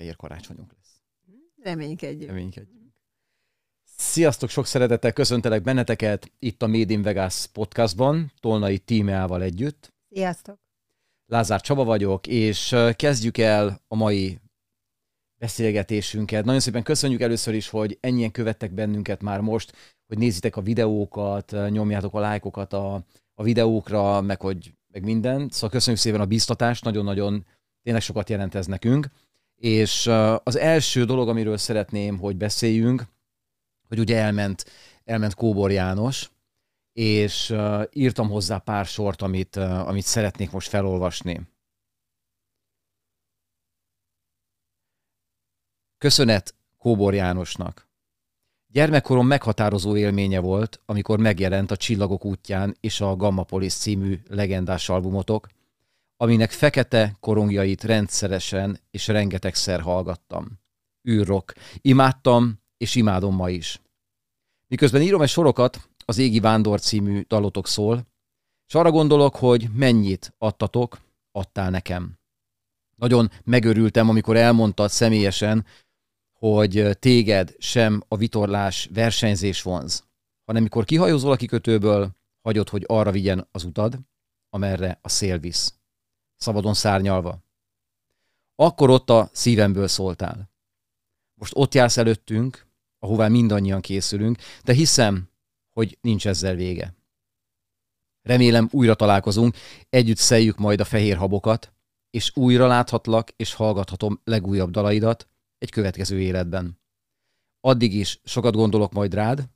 fehér karácsonyunk lesz. Reménykedjünk. Reménykedjünk. Sziasztok, sok szeretettel köszöntelek benneteket itt a Made in Vegas podcastban, Tolnai tímeával együtt. Sziasztok! Lázár Csaba vagyok, és kezdjük el a mai beszélgetésünket. Nagyon szépen köszönjük először is, hogy ennyien követtek bennünket már most, hogy nézitek a videókat, nyomjátok a lájkokat a, a videókra, meg hogy meg minden. Szóval köszönjük szépen a biztatást, nagyon-nagyon tényleg sokat jelent ez nekünk. És az első dolog, amiről szeretném, hogy beszéljünk, hogy ugye elment, elment Kóbor János, és írtam hozzá pár sort, amit, amit szeretnék most felolvasni. Köszönet Kóbor Jánosnak. Gyermekkorom meghatározó élménye volt, amikor megjelent a Csillagok útján és a Gamma Police című legendás albumotok, aminek fekete korongjait rendszeresen és rengetegszer hallgattam. Űrrok. Imádtam, és imádom ma is. Miközben írom egy sorokat, az Égi Vándor című dalotok szól, és arra gondolok, hogy mennyit adtatok, adtál nekem. Nagyon megörültem, amikor elmondtad személyesen, hogy téged sem a vitorlás versenyzés vonz, hanem mikor kihajózol a kikötőből, hagyod, hogy arra vigyen az utad, amerre a szél visz. Szabadon szárnyalva. Akkor ott a szívemből szóltál. Most ott jársz előttünk, ahová mindannyian készülünk, de hiszem, hogy nincs ezzel vége. Remélem újra találkozunk, együtt szeljük majd a fehér habokat, és újra láthatlak és hallgathatom legújabb dalaidat, egy következő életben. Addig is sokat gondolok majd rád,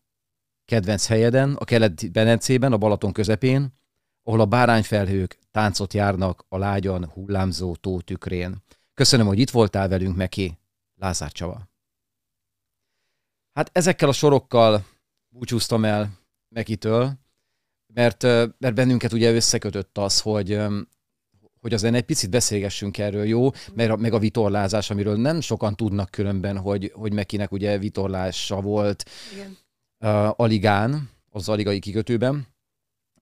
kedvenc helyeden, a keleti Benencében, a Balaton közepén, ahol a bárányfelhők táncot járnak a lágyan hullámzó tó tükrén. Köszönöm, hogy itt voltál velünk, Meki. Lázár Csaba. Hát ezekkel a sorokkal búcsúztam el Mekitől, mert, mert bennünket ugye összekötött az, hogy hogy azért egy picit beszélgessünk erről, jó? Mert a, meg a vitorlázás, amiről nem sokan tudnak különben, hogy, hogy Mekinek ugye vitorlása volt Igen. Uh, Aligán, az aligai kikötőben,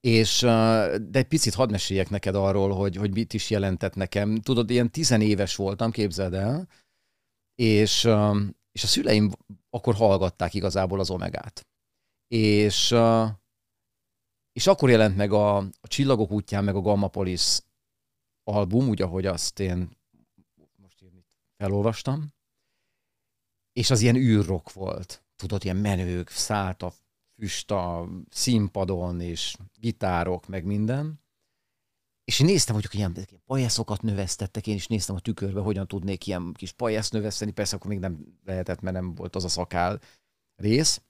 és de egy picit hadd meséljek neked arról, hogy, hogy mit is jelentett nekem. Tudod, ilyen tizenéves voltam, képzeld el, és, és a szüleim akkor hallgatták igazából az Omegát. És, és akkor jelent meg a, a Csillagok útján, meg a Gamma Police album, úgy, ahogy azt én most én felolvastam, és az ilyen űrrok volt. Tudod, ilyen menők, szállt a füst a színpadon, és gitárok, meg minden. És én néztem, hogy ilyen, ilyen pajászokat növesztettek, én is néztem a tükörbe, hogyan tudnék ilyen kis pajász növeszteni, persze akkor még nem lehetett, mert nem volt az a szakál rész.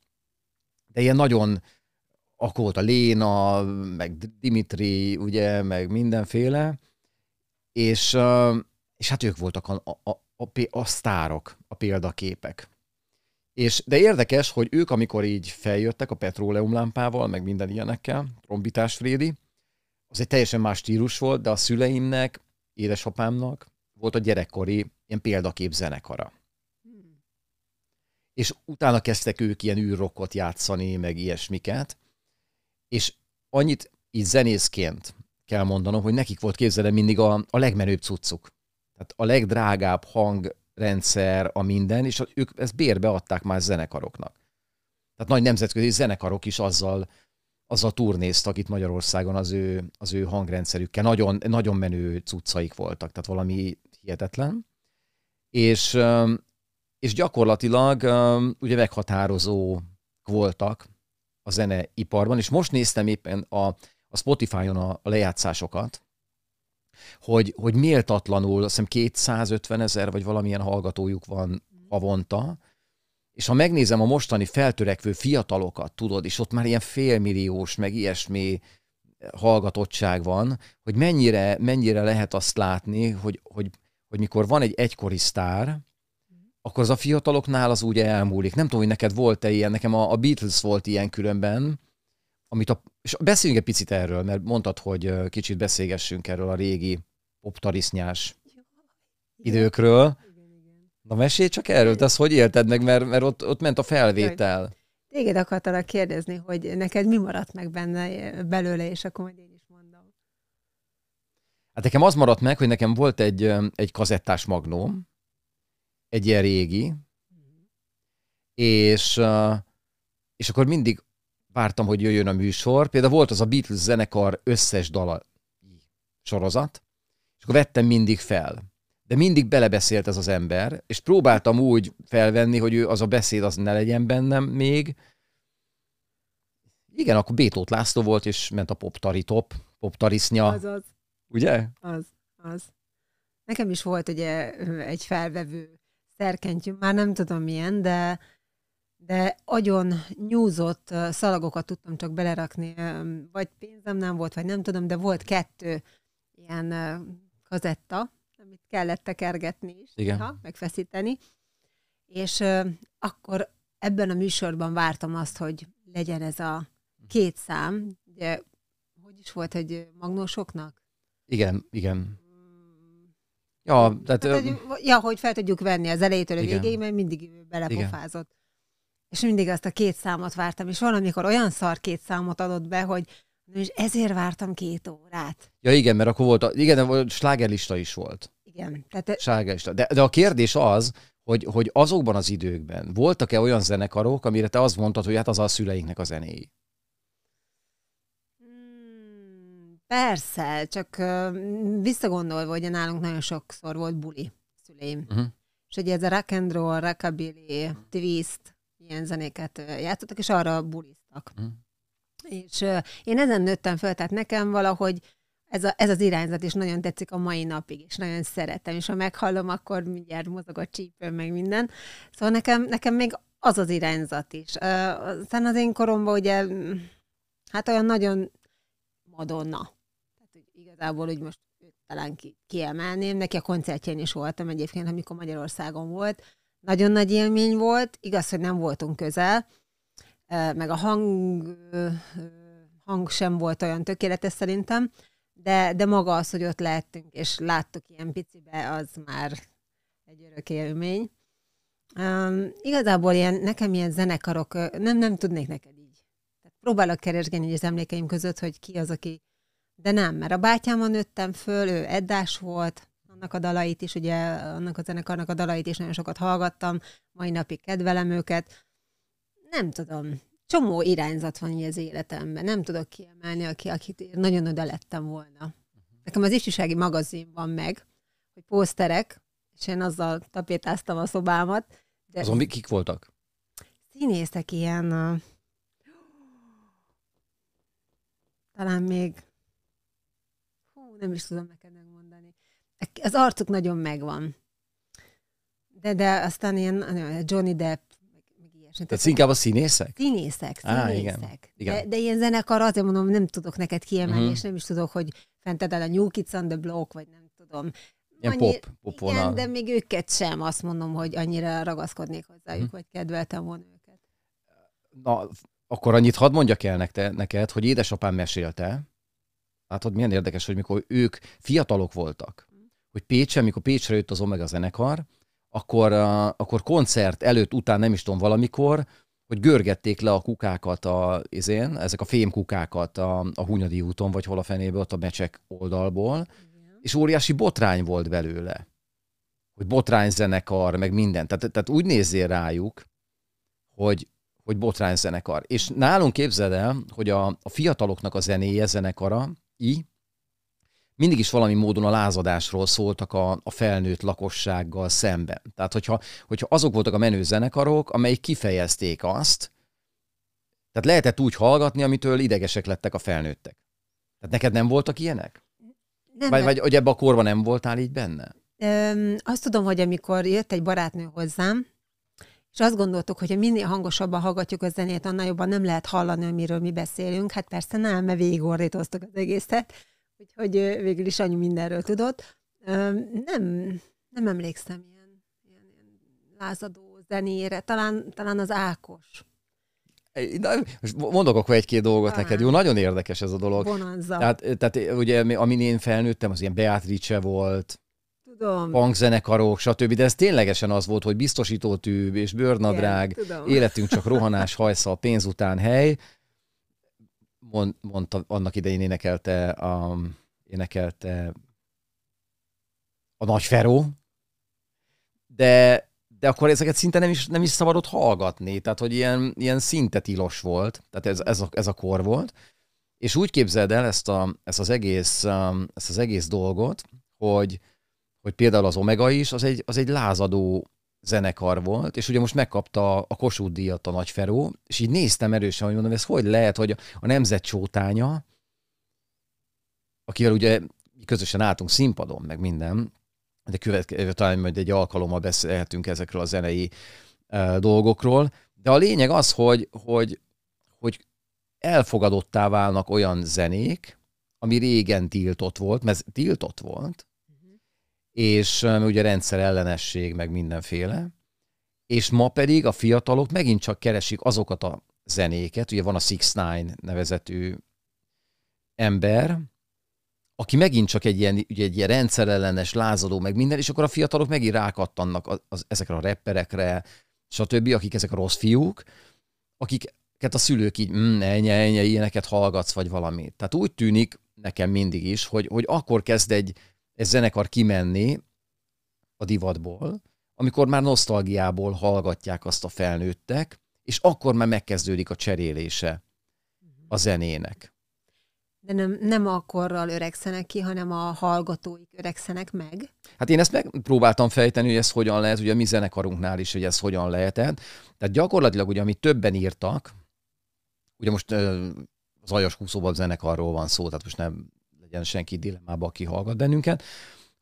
De ilyen nagyon, akkor volt a Léna, meg Dimitri, ugye, meg mindenféle, és, és hát ők voltak a, a, a, a, a sztárok, a példaképek. És, de érdekes, hogy ők, amikor így feljöttek a petróleumlámpával, meg minden ilyenekkel, trombitás Frédi, az egy teljesen más stílus volt, de a szüleimnek, édesapámnak volt a gyerekkori ilyen példakép zenekara. És utána kezdtek ők ilyen űrrokkot játszani, meg ilyesmiket, és annyit így zenészként kell mondanom, hogy nekik volt képzelem mindig a, a legmenőbb cuccuk. Tehát a legdrágább hangrendszer, a minden, és ők ezt bérbe adták már zenekaroknak. Tehát nagy nemzetközi zenekarok is azzal, azzal turnéztak itt Magyarországon az ő, az ő hangrendszerükkel. Nagyon, nagyon menő cuccaik voltak, tehát valami hihetetlen. És, és gyakorlatilag ugye meghatározó voltak a zeneiparban, és most néztem éppen a, a Spotify-on a, a lejátszásokat, hogy, hogy méltatlanul, azt hiszem 250 ezer vagy valamilyen hallgatójuk van havonta, és ha megnézem a mostani feltörekvő fiatalokat, tudod, és ott már ilyen félmilliós, meg ilyesmi hallgatottság van, hogy mennyire, mennyire lehet azt látni, hogy, hogy, hogy mikor van egy egykori sztár, akkor az a fiataloknál az úgy elmúlik. Nem tudom, hogy neked volt-e ilyen, nekem a, a Beatles volt ilyen különben, amit a, és beszéljünk egy picit erről, mert mondtad, hogy kicsit beszélgessünk erről a régi poptarisznyás időkről. Na mesélj csak erről, te azt hogy élted meg, mert, mert ott, ott ment a felvétel. Téged akartalak kérdezni, hogy neked mi maradt meg benne belőle, és akkor majd én is mondom. Hát nekem az maradt meg, hogy nekem volt egy, egy kazettás magnóm, egy ilyen régi, és, uh, és akkor mindig vártam, hogy jöjjön a műsor. Például volt az a Beatles zenekar összes dala sorozat, és akkor vettem mindig fel. De mindig belebeszélt ez az ember, és próbáltam úgy felvenni, hogy ő az a beszéd az ne legyen bennem még. Igen, akkor Bétót László volt, és ment a poptari top, poptarisznya. Az, az, Ugye? az, az. Nekem is volt ugye egy felvevő szerkentyű, már nem tudom milyen, de de agyon nyúzott szalagokat tudtam csak belerakni, vagy pénzem nem volt, vagy nem tudom, de volt kettő ilyen kazetta, amit kellett tekergetni is, Igen. néha, megfeszíteni, és akkor ebben a műsorban vártam azt, hogy legyen ez a két szám, ugye, hogy is volt egy magnósoknak? Igen, igen. Ja, tehát... Hát, hogy, ja, hogy fel tudjuk venni az elejétől a Igen. végéig, mert mindig belepofázott. És mindig azt a két számot vártam, és valamikor olyan szar két számot adott be, hogy és ezért vártam két órát. Ja igen, mert akkor volt, a, igen, volt- slágerlista is volt. Igen, tehát Slágerlista. De, de a kérdés az, hogy, hogy azokban az időkben voltak-e olyan zenekarok, amire te azt mondtad, hogy hát az a szüleinknek a zenéi. mm, persze, csak visszagondolva, hogy nálunk nagyon sokszor volt buli szüleim. Uh-huh. És ugye ez a rock and roll, rockabilly, twist, ilyen zenéket játszottak, és arra buliztak. Mhm. És én ezen nőttem föl, tehát nekem valahogy ez, a, ez az irányzat is nagyon tetszik a mai napig, és nagyon szeretem, és ha meghallom, akkor mindjárt mozog a csípőm, meg minden. Szóval nekem, nekem még az az irányzat is. Aztán az én koromban ugye, mm, hát olyan nagyon Madonna. Tehát hogy igazából úgy most talán ki, kiemelném. Neki a koncertjén is voltam egyébként, amikor Magyarországon volt. Nagyon nagy élmény volt. Igaz, hogy nem voltunk közel, meg a hang, hang sem volt olyan tökéletes szerintem, de, de maga az, hogy ott lehettünk, és láttuk ilyen picibe, az már egy örök élmény. Um, igazából ilyen, nekem ilyen zenekarok, nem, nem tudnék neked így. Tehát próbálok keresgélni az emlékeim között, hogy ki az, aki... De nem, mert a bátyámon nőttem föl, ő Eddás volt, annak a dalait is, ugye annak a zenekarnak a dalait is nagyon sokat hallgattam, mai napig kedvelem őket. Nem tudom, csomó irányzat van így az életemben, nem tudok kiemelni, aki, akit nagyon oda lettem volna. Nekem az ifjúsági magazin van meg, hogy pószterek, és én azzal tapétáztam a szobámat, de Azon kik voltak? színészek ilyen, uh, talán még, hú, nem is tudom neked megmondani. Az arcuk nagyon megvan. De, de aztán ilyen Johnny Depp, meg, ilyesmi. Tehát inkább a színészek? Színészek, Á, színészek. igen, igen. De, de ilyen zenekar, azért mondom, nem tudok neked kiemelni, uh-huh. és nem is tudok, hogy fented el a New Kids on the Block, vagy nem tudom. Ilyen pop, pop igen, vonal. de még őket sem azt mondom, hogy annyira ragaszkodnék hozzájuk, Mhm. vagy kedveltem volna őket. Na, akkor annyit hadd mondjak el nekte, neked, hogy édesapám mesélte, látod, milyen érdekes, hogy mikor ők fiatalok voltak, hogy Pécsen, mikor Pécsre jött az Omega zenekar, akkor, uh, akkor koncert előtt, után nem is tudom valamikor, hogy görgették le a kukákat a, izén, ezek a fémkukákat a, a Hunyadi úton, vagy hol a fenéből, ott a mecsek oldalból, Igen. és óriási botrány volt belőle. Hogy botrány zenekar, meg minden. Tehát, tehát úgy nézzél rájuk, hogy, hogy botrány zenekar. És nálunk képzeld el, hogy a, a fiataloknak a zenéje, zenekara, i, mindig is valami módon a lázadásról szóltak a, a felnőtt lakossággal szemben. Tehát, hogyha, hogyha azok voltak a menő zenekarok, amelyik kifejezték azt, tehát lehetett úgy hallgatni, amitől idegesek lettek a felnőttek. Tehát neked nem voltak ilyenek? Nem, Vagy, vagy hogy ebbe a korban nem voltál így benne? Öm, azt tudom, hogy amikor jött egy barátnő hozzám, és azt gondoltuk, hogy minél hangosabban hallgatjuk a zenét, annál jobban nem lehet hallani, amiről mi beszélünk. Hát persze nem, mert végigordítoztuk az egészet, úgyhogy végül is annyi mindenről tudott. Nem, nem emlékszem ilyen, ilyen, ilyen lázadó zenére, talán, talán az Ákos. Na, most mondok akkor egy-két dolgot Talán. neked. Jó, nagyon érdekes ez a dolog. Bonanza. Tehát, tehát ugye, mi- amin én felnőttem, az ilyen Beatrice volt, tudom. punkzenekarok, stb. De ez ténylegesen az volt, hogy biztosítótűb és bőrnadrág, Igen, tudom. életünk csak rohanás, hajszal, pénz után hely. Mond, mondta, annak idején énekelte a, énekelte a Nagy Feró, de, de akkor ezeket szinte nem is, nem is szabadott hallgatni, tehát hogy ilyen, ilyen szinte tilos volt, tehát ez, ez, a, ez a kor volt. És úgy képzeld el ezt, a, ezt, az, egész, um, ezt az egész dolgot, hogy, hogy például az Omega is, az egy, az egy lázadó zenekar volt, és ugye most megkapta a Kossuth díjat a Nagy Feró, és így néztem erősen, hogy mondom, ez hogy lehet, hogy a nemzet csótánya, akivel ugye közösen álltunk színpadon, meg minden, de következő talán majd egy alkalommal beszélhetünk ezekről a zenei uh, dolgokról, de a lényeg az, hogy, hogy, hogy elfogadottá válnak olyan zenék, ami régen tiltott volt, mert tiltott volt. És ugye rendszer ellenesség, meg mindenféle, és ma pedig a fiatalok megint csak keresik azokat a zenéket, ugye van a Six Nine nevezetű ember, aki megint csak egy ilyen, ugye egy ilyen rendszerellenes, lázadó, meg minden, és akkor a fiatalok megint rákattannak az, az, ezekre a rapperekre, stb., akik ezek a rossz fiúk, akiket a szülők így, mm, ennyi, ennyi, ilyeneket hallgatsz, vagy valami. Tehát úgy tűnik nekem mindig is, hogy, hogy akkor kezd egy, egy zenekar kimenni a divatból, amikor már nosztalgiából hallgatják azt a felnőttek, és akkor már megkezdődik a cserélése a zenének. De nem, nem akkorral öregszenek ki, hanem a hallgatóik öregszenek meg? Hát én ezt megpróbáltam fejteni, hogy ez hogyan lehet, ugye a mi zenekarunknál is, hogy ez hogyan lehetett. Tehát gyakorlatilag, ugye, amit többen írtak, ugye most az Ajas Húszóban zenekarról van szó, tehát most nem legyen senki dilemmába, aki hallgat bennünket,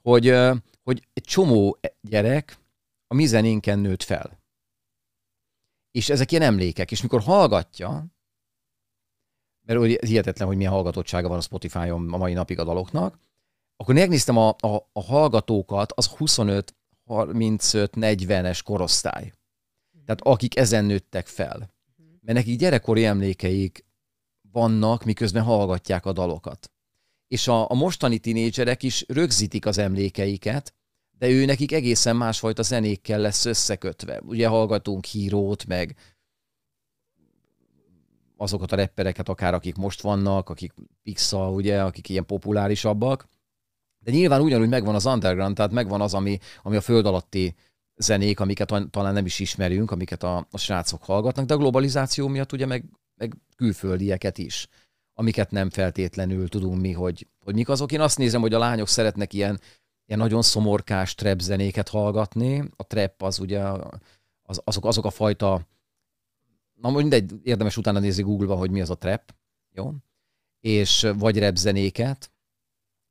hogy, hogy egy csomó gyerek a mi zenénken nőtt fel. És ezek ilyen emlékek, és mikor hallgatja, mert hihetetlen, hogy milyen hallgatottsága van a Spotify-on a mai napig a daloknak, akkor megnéztem a, a, a hallgatókat, az 25, 35, 40-es korosztály. Tehát akik ezen nőttek fel. Mert nekik gyerekkori emlékeik vannak, miközben hallgatják a dalokat. És a, a mostani tinédzserek is rögzítik az emlékeiket, de ő nekik egészen másfajta zenékkel lesz összekötve. Ugye hallgatunk hírót, meg azokat a reppereket, akár akik most vannak, akik Pixa, ugye, akik ilyen populárisabbak. De nyilván ugyanúgy megvan az underground, tehát megvan az, ami, ami a föld alatti zenék, amiket talán nem is ismerünk, amiket a, a srácok hallgatnak, de a globalizáció miatt ugye meg, meg külföldieket is, amiket nem feltétlenül tudunk mi, hogy, hogy mik azok. Én azt nézem, hogy a lányok szeretnek ilyen, ilyen nagyon szomorkás trap zenéket hallgatni. A trap az ugye az, azok, azok a fajta na mindegy, érdemes utána nézni Google-ba, hogy mi az a trap, jó? És vagy rap zenéket,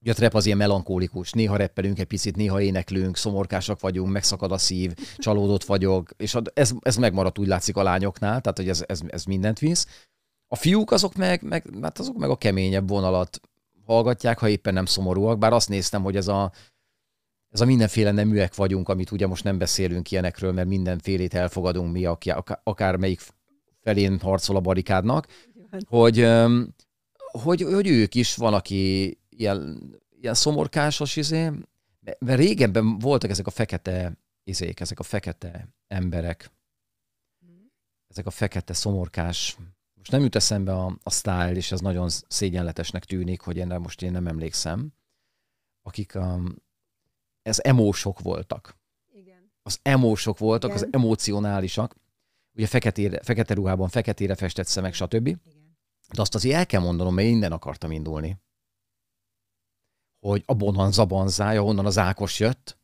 Ugye a trap az ilyen melankólikus, néha reppelünk egy picit, néha éneklünk, szomorkásak vagyunk, megszakad a szív, csalódott vagyok, és ez, ez megmaradt úgy látszik a lányoknál, tehát hogy ez, ez, ez mindent visz. A fiúk azok meg, meg, hát azok meg a keményebb vonalat hallgatják, ha éppen nem szomorúak, bár azt néztem, hogy ez a, ez a mindenféle neműek vagyunk, amit ugye most nem beszélünk ilyenekről, mert mindenfélét elfogadunk mi, akár melyik felén harcol a barikádnak, hogy, hogy, hogy ők is van, aki ilyen, ilyen szomorkásos izé, mert régebben voltak ezek a fekete izék, ezek a fekete emberek, ezek a fekete szomorkás, most nem jut eszembe a, a style, és ez nagyon szégyenletesnek tűnik, hogy én most én nem emlékszem, akik um, ez emósok voltak. Igen. Az emósok voltak, Igen. az emocionálisak, ugye feketére, fekete ruhában, feketére festett szemek, stb. Igen. De azt azért el kell mondanom, mert innen akartam indulni. Hogy a Bonanza Banzája, honnan az Ákos jött,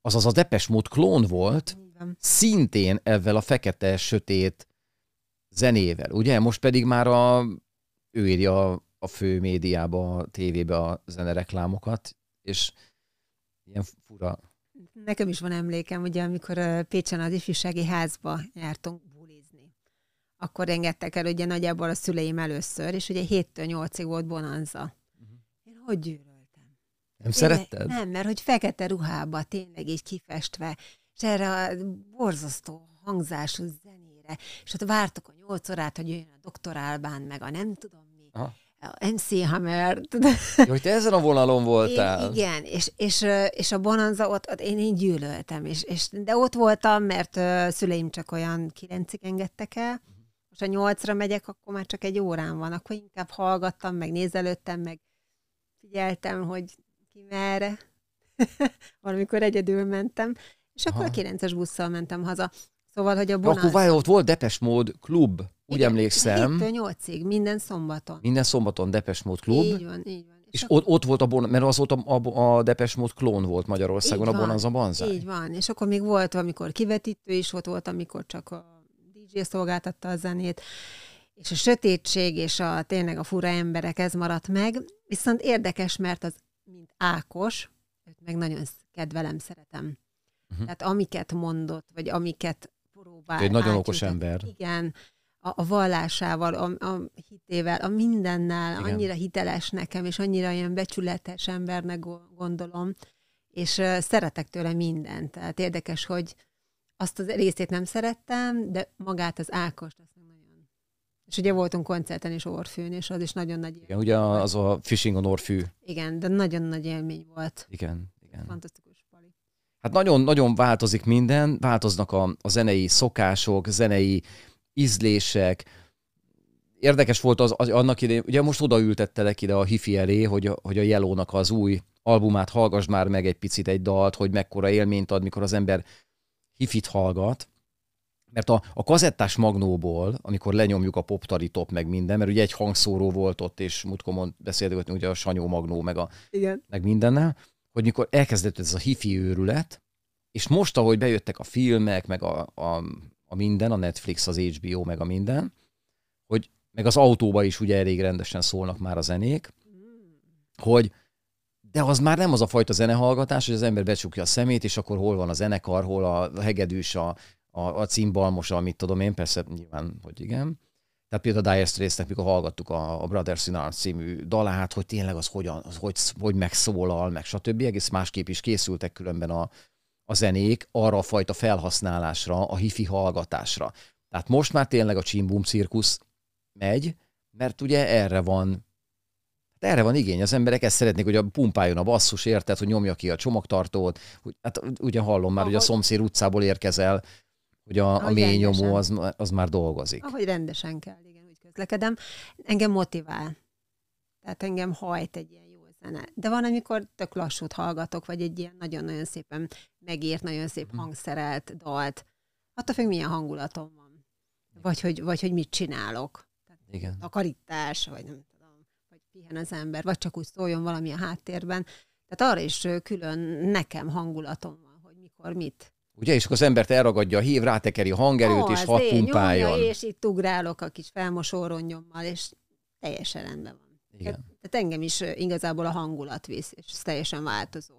azaz a Depes Mód klón volt, Igen. szintén ezzel a fekete, sötét zenével. Ugye? Most pedig már a, ő írja a fő médiába, a tévébe a zenereklámokat, és ilyen fura Nekem is van emlékem, ugye, amikor Pécsen az ifjúsági házba jártunk bulizni. Akkor engedtek el ugye nagyjából a szüleim először, és ugye 7-től 8-ig volt bonanza. Uh-huh. Én hogy gyűlöltem? Nem tényleg, szeretted? Nem, mert hogy fekete ruhába, tényleg így kifestve, és erre a borzasztó hangzású zenére, és ott vártuk a nyolc órát, hogy jöjjön a doktor Albán, meg a nem tudom mi. Aha. MC Hammer. Jó, hogy te ezen a vonalon voltál. Én, igen, és, és, és a Bonanza ott, ott én így gyűlöltem, és, és, de ott voltam, mert uh, szüleim csak olyan kilencig engedtek el, most a nyolcra megyek, akkor már csak egy órán van, akkor inkább hallgattam, meg nézelődtem, meg figyeltem, hogy ki merre. Valamikor egyedül mentem, És akkor Aha. a 9-es busszal mentem haza. Szóval, hogy a akkor bonanza... várj, ott volt Depes Mód klub, úgy Igen, emlékszem. 7-től 8-ig, minden szombaton. Minden szombaton Depes Mód klub. Így van, így van. És akkor- ott, ott volt a bon, mert az volt a, a, Depes Mód klón volt Magyarországon, Így a Bonanza Banzai. Így van, és akkor még volt, amikor kivetítő is volt, volt, amikor csak a DJ szolgáltatta a zenét, és a sötétség és a tényleg a fura emberek, ez maradt meg. Viszont érdekes, mert az, mint Ákos, őt meg nagyon kedvelem, szeretem. Uh-huh. Tehát amiket mondott, vagy amiket próbál. Egy nagyon okos ember. Igen, a, a vallásával, a, a hitével, a mindennel, Igen. Annyira hiteles nekem, és annyira ilyen becsületes embernek go- gondolom, és uh, szeretek tőle mindent. Tehát érdekes, hogy azt az részét nem szerettem, de magát az Ákost, azt nagyon. És ugye voltunk koncerten is Orfűn, és az is nagyon nagy élmény. Igen, ugye az a Fishing on Orfű. Igen, de nagyon nagy élmény volt. Igen, igen. Fantasztikus. Hát nagyon, nagyon változik minden, változnak a, a zenei szokások, zenei ízlések. Érdekes volt az, az annak idején, ugye most odaültettelek ide a hifi elé, hogy hogy a Yellow-nak az új albumát hallgass már meg egy picit egy dalt, hogy mekkora élményt ad, mikor az ember hifit hallgat. Mert a, a kazettás magnóból, amikor lenyomjuk a poptari top meg minden, mert ugye egy hangszóró volt ott, és múltkor beszélgetni ugye a Sanyó magnó meg a Igen. meg mindennel, hogy mikor elkezdett ez a hifi őrület, és most, ahogy bejöttek a filmek, meg a, a, a minden, a Netflix, az HBO, meg a minden, hogy meg az autóba is ugye elég rendesen szólnak már a zenék, hogy de az már nem az a fajta zenehallgatás, hogy az ember becsukja a szemét, és akkor hol van a zenekar, hol a hegedűs, a, a, a cimbalmos, amit tudom én, persze nyilván, hogy igen. Tehát például a Dire Straits-nek, mikor hallgattuk a, a Brothers in Arms című dalát, hogy tényleg az hogyan, az hogy, hogy megszólal, meg stb. Egész másképp is készültek különben a, a zenék arra a fajta felhasználásra, a hifi hallgatásra. Tehát most már tényleg a csimbum cirkusz megy, mert ugye erre van Hát erre van igény, az emberek ezt szeretnék, hogy a pumpáljon a basszus, érted, hogy nyomja ki a csomagtartót, hogy, hát ugye hallom már, hogy a Ahogy- szomszéd utcából érkezel, hogy a, a mély nyomó az, az már dolgozik. Ahogy rendesen kell, igen, úgy közlekedem. Engem motivál. Tehát engem hajt egy ilyen jó zene. De van, amikor tök lassút hallgatok, vagy egy ilyen nagyon-nagyon szépen megírt, nagyon szép Mhm. hangszerelt dalt. Attól függ, milyen hangulatom van. Vagy hogy, vagy hogy mit csinálok. Igen. Takarítás, vagy nem tudom, vagy pihen az ember, vagy csak úgy szóljon valami a háttérben. Tehát arra is külön nekem hangulatom van, hogy mikor mit. Ugye, és akkor az embert elragadja a hív, rátekeri a hangerőt, és Az hat én, pumpáljon. nyomja, és itt ugrálok a kis felmosóronnyommal, és teljesen rendben van. Igen. Tehát engem is igazából a hangulat visz, és ez teljesen változó.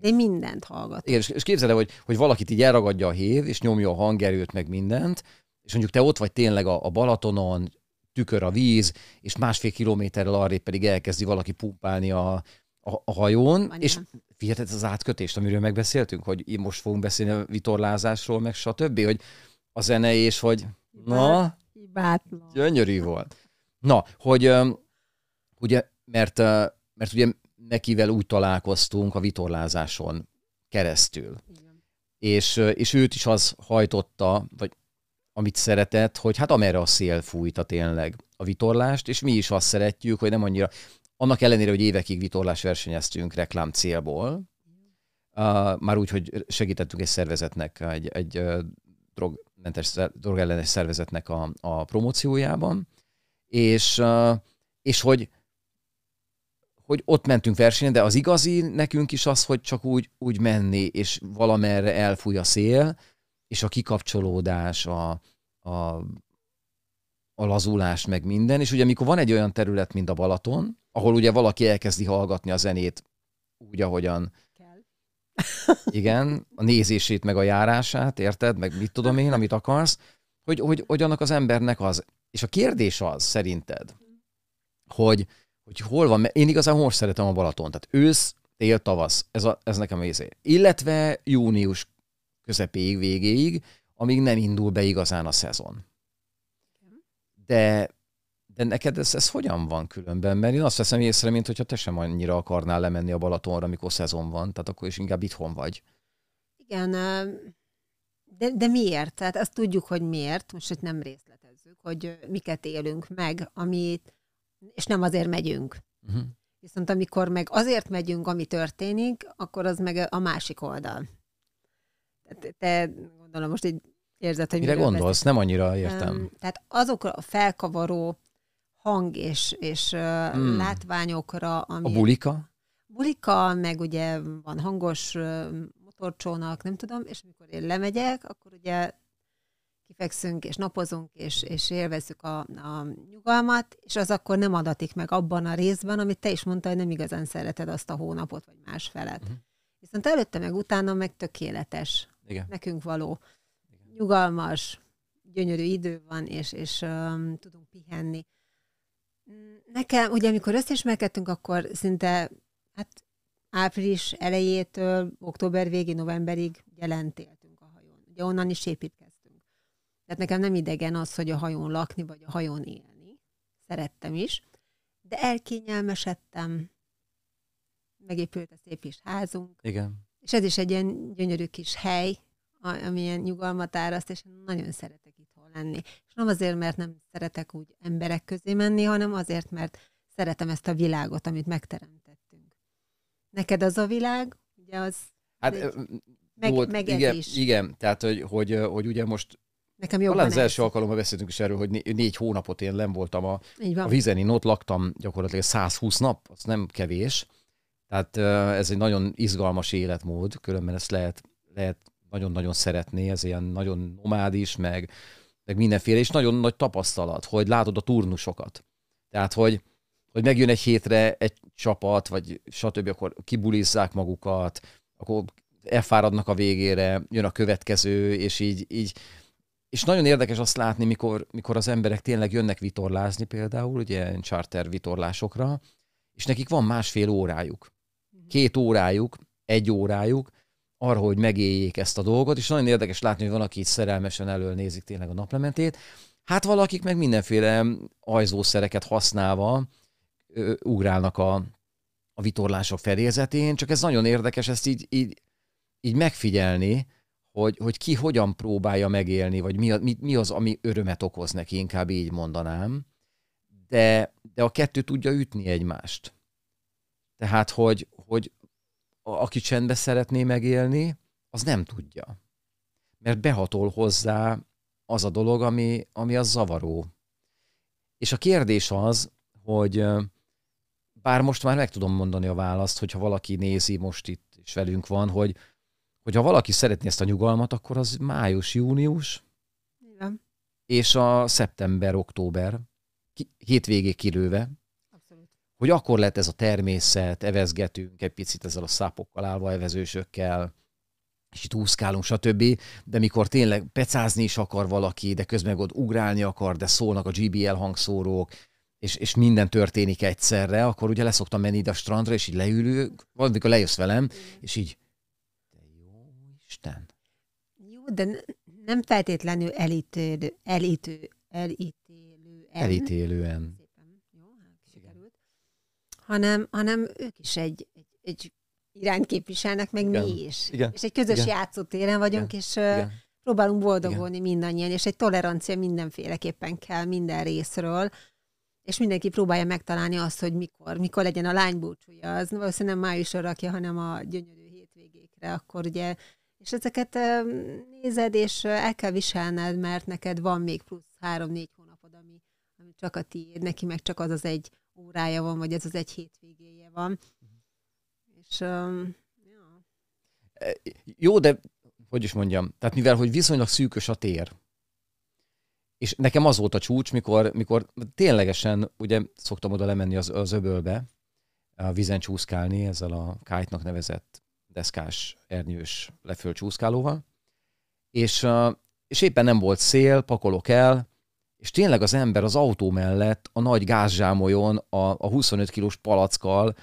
De én mindent hallgatok. Igen, és, és képzeld el, hogy, hogy valakit így elragadja a hív, és nyomja a hangerőt, meg mindent, és mondjuk te ott vagy tényleg a, a Balatonon, tükör a víz, és másfél kilométerrel arrébb pedig elkezdi valaki pumpálni a, a, a hajón, Van és figyelted az átkötést, amiről megbeszéltünk, hogy most fogunk beszélni a vitorlázásról, meg stb., hogy a zene és hogy na, Hibátlan. gyönyörű volt. Na, hogy ugye, mert, mert ugye nekivel úgy találkoztunk a vitorlázáson keresztül, Igen. és, és őt is az hajtotta, vagy amit szeretett, hogy hát amerre a szél fújta tényleg a vitorlást, és mi is azt szeretjük, hogy nem annyira, annak ellenére, hogy évekig vitorlás versenyeztünk reklám célból, uh, már úgy, hogy segítettünk egy szervezetnek, egy, egy uh, drogmentes, drogellenes szervezetnek a, a promóciójában, és, uh, és hogy hogy ott mentünk versenyen, de az igazi nekünk is az, hogy csak úgy, úgy menni, és valamerre elfúj a szél, és a kikapcsolódás, a, a, a lazulás, meg minden. És ugye amikor van egy olyan terület, mint a Balaton, ahol ugye valaki elkezdi hallgatni a zenét úgy, ahogyan Kell. igen, a nézését, meg a járását, érted? Meg mit tudom én, amit akarsz, hogy, hogy, hogy annak az embernek az. És a kérdés az, szerinted, hogy, hogy hol van, én igazán most szeretem a Balaton, tehát ősz, tél, tavasz, ez, a, ez nekem izé. Illetve június közepéig, végéig, amíg nem indul be igazán a szezon. De, de neked ez, ez hogyan van különben? Mert én azt veszem észre, mint hogyha te sem annyira akarnál lemenni a Balatonra, amikor szezon van, tehát akkor is inkább itthon vagy. Igen, de, de miért? Tehát azt tudjuk, hogy miért, most hogy nem részletezzük, hogy miket élünk meg, amit, és nem azért megyünk. Uh-huh. Viszont amikor meg azért megyünk, ami történik, akkor az meg a másik oldal. te gondolom most így érzed, hogy Mire gondolsz? Beszél. Nem annyira értem. Um, tehát azokra a felkavaró hang és, és hmm. látványokra, ami... A bulika? Bulika, meg ugye van hangos motorcsónak, nem tudom, és amikor én lemegyek, akkor ugye kifekszünk, és napozunk, és, és élvezzük a, a nyugalmat, és az akkor nem adatik meg abban a részben, amit te is mondtad, hogy nem igazán szereted azt a hónapot, vagy más felet. Uh-huh. Viszont előtte meg utána meg tökéletes. Igen. Nekünk való. Nyugalmas, gyönyörű idő van, és, és um, tudunk pihenni. Nekem, ugye amikor összeismerkedtünk, akkor szinte hát április elejétől október végén, novemberig ugye lent éltünk a hajón. Ugye onnan is építkeztünk. Tehát nekem nem idegen az, hogy a hajón lakni, vagy a hajón élni. Szerettem is. De elkényelmesedtem. Megépült a szép is házunk. Igen. És ez is egy ilyen gyönyörű kis hely, amilyen nyugalmat áraszt, és nagyon szeretek itthon lenni. És nem azért, mert nem szeretek úgy emberek közé menni, hanem azért, mert szeretem ezt a világot, amit megteremtettünk. Neked az a világ, ugye az... Hát, meg, volt, meg igen, igen, tehát hogy, hogy, hogy ugye most Nekem jobban Talán az első alkalommal beszéltünk is erről, hogy né- négy hónapot én nem voltam a, a vizen, én ott laktam gyakorlatilag 120 nap, az nem kevés. Tehát ez egy nagyon izgalmas életmód, különben ezt lehet, lehet nagyon-nagyon szeretni, ez ilyen nagyon nomádis, meg, meg mindenféle, és nagyon nagy tapasztalat, hogy látod a turnusokat. Tehát, hogy, hogy megjön egy hétre egy csapat, vagy stb., akkor kibulizzák magukat, akkor elfáradnak a végére, jön a következő, és így, így és nagyon érdekes azt látni, mikor, mikor az emberek tényleg jönnek vitorlázni például, ugye charter vitorlásokra, és nekik van másfél órájuk, két órájuk, egy órájuk, arra, hogy megéljék ezt a dolgot, és nagyon érdekes látni, hogy van, aki itt szerelmesen elől nézik tényleg a naplementét, hát valakik meg mindenféle ajzószereket használva ö, ugrálnak a, a vitorlások fedélzetén, csak ez nagyon érdekes ezt így, így, így megfigyelni, hogy, hogy ki hogyan próbálja megélni, vagy mi, mi, mi az, ami örömet okoz neki, inkább így mondanám. De, de a kettő tudja ütni egymást. Tehát, hogy, hogy aki csendbe szeretné megélni, az nem tudja. Mert behatol hozzá az a dolog, ami, ami az zavaró. És a kérdés az, hogy bár most már meg tudom mondani a választ, hogyha valaki nézi most itt és velünk van, hogy hogyha valaki szeretné ezt a nyugalmat, akkor az május, június, Igen. és a szeptember, október, hétvégéig kilőve, hogy akkor lett ez a természet, evezgetünk egy picit ezzel a szápokkal állva, evezősökkel, és itt úszkálunk, stb. De mikor tényleg pecázni is akar valaki, de közben ott ugrálni akar, de szólnak a GBL hangszórók, és, és minden történik egyszerre, akkor ugye leszoktam menni ide a strandra, és így leülünk, valamikor lejössz velem, és így, de jó Isten. Jó, de nem feltétlenül elítélő, elítő, elítélően. Elítélően hanem, hanem ők is egy, egy, egy irányt képviselnek, meg Igen. mi is. Igen. És egy közös Igen. játszótéren vagyunk, Igen. és Igen. próbálunk boldogulni Igen. mindannyian, és egy tolerancia mindenféleképpen kell minden részről, és mindenki próbálja megtalálni azt, hogy mikor, mikor legyen a lány búcsúja. Az valószínűleg nem májusra rakja, hanem a gyönyörű hétvégékre, akkor ugye és ezeket nézed, és el kell viselned, mert neked van még plusz három-négy hónapod, ami, ami csak a tiéd, neki meg csak az az egy órája van, vagy ez az egy hétvégéje van. Uh-huh. És um, ja. E, jó, de hogy is mondjam, tehát mivel, hogy viszonylag szűkös a tér, és nekem az volt a csúcs, mikor, mikor ténylegesen, ugye szoktam oda lemenni az, az öbölbe, a vízen csúszkálni ezzel a kájtnak nevezett deszkás, ernyős lefölcsúszkálóval, és, és éppen nem volt szél, pakolok el, és tényleg az ember az autó mellett a nagy gázsámolyon a, a 25 kilós palackkal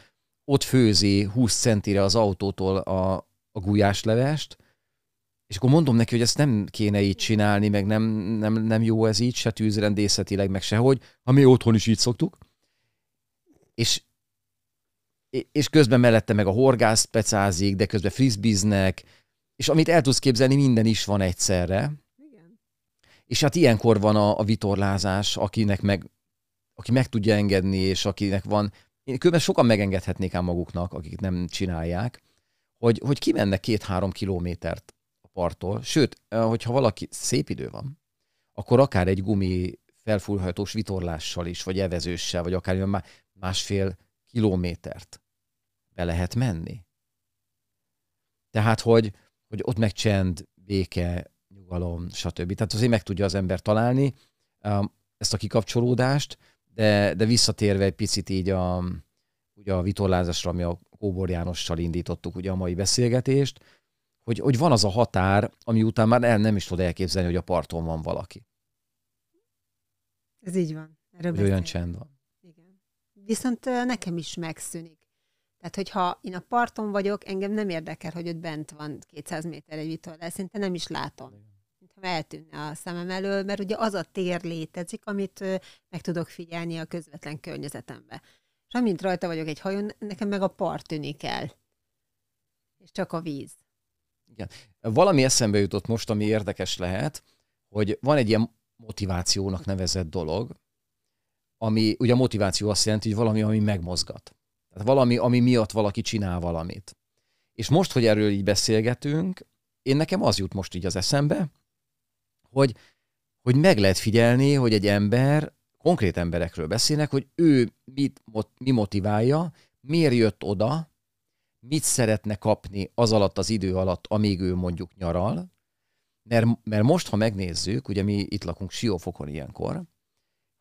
ott főzi 20 centire az autótól a, a gulyáslevest, és akkor mondom neki, hogy ezt nem kéne így csinálni, meg nem, nem, nem jó ez így, se tűzrendészetileg, meg sehogy, ha mi otthon is így szoktuk. És, és közben mellette meg a horgász pecázik, de közben frisbiznek, és amit el tudsz képzelni, minden is van egyszerre. És hát ilyenkor van a, a vitorlázás, akinek meg, aki meg tudja engedni, és akinek van, én különben sokan megengedhetnék ám maguknak, akik nem csinálják, hogy, hogy kimennek két-három kilométert a parttól. Sőt, hogyha valaki szép idő van, akkor akár egy gumi felfújhatós vitorlással is, vagy evezőssel, vagy akár másfél kilométert be lehet menni. Tehát, hogy, hogy ott meg csend, béke, nyugalom, stb. Tehát azért meg tudja az ember találni um, ezt a kikapcsolódást, de, de visszatérve egy picit így a, ugye a vitorlázásra, ami a Kóbor Jánossal indítottuk ugye a mai beszélgetést, hogy, hogy van az a határ, ami után már el nem is tud elképzelni, hogy a parton van valaki. Ez így van. Erről hogy olyan csend van. Igen. Viszont nekem is megszűnik. Tehát, hogyha én a parton vagyok, engem nem érdekel, hogy ott bent van 200 méter egy vitorlás, szinte nem is látom. Mintha eltűnne a szemem elől, mert ugye az a tér létezik, amit meg tudok figyelni a közvetlen környezetembe. És amint rajta vagyok egy hajón, nekem meg a part tűnik el. És csak a víz. Igen. Valami eszembe jutott most, ami érdekes lehet, hogy van egy ilyen motivációnak nevezett dolog, ami, ugye a motiváció azt jelenti, hogy valami, ami megmozgat. Tehát valami, ami miatt valaki csinál valamit. És most, hogy erről így beszélgetünk, én nekem az jut most így az eszembe, hogy, hogy meg lehet figyelni, hogy egy ember, konkrét emberekről beszélnek, hogy ő mit, mi motiválja, miért jött oda, mit szeretne kapni az alatt az idő alatt, amíg ő mondjuk nyaral, mert, mert most, ha megnézzük, ugye mi itt lakunk Siófokon ilyenkor,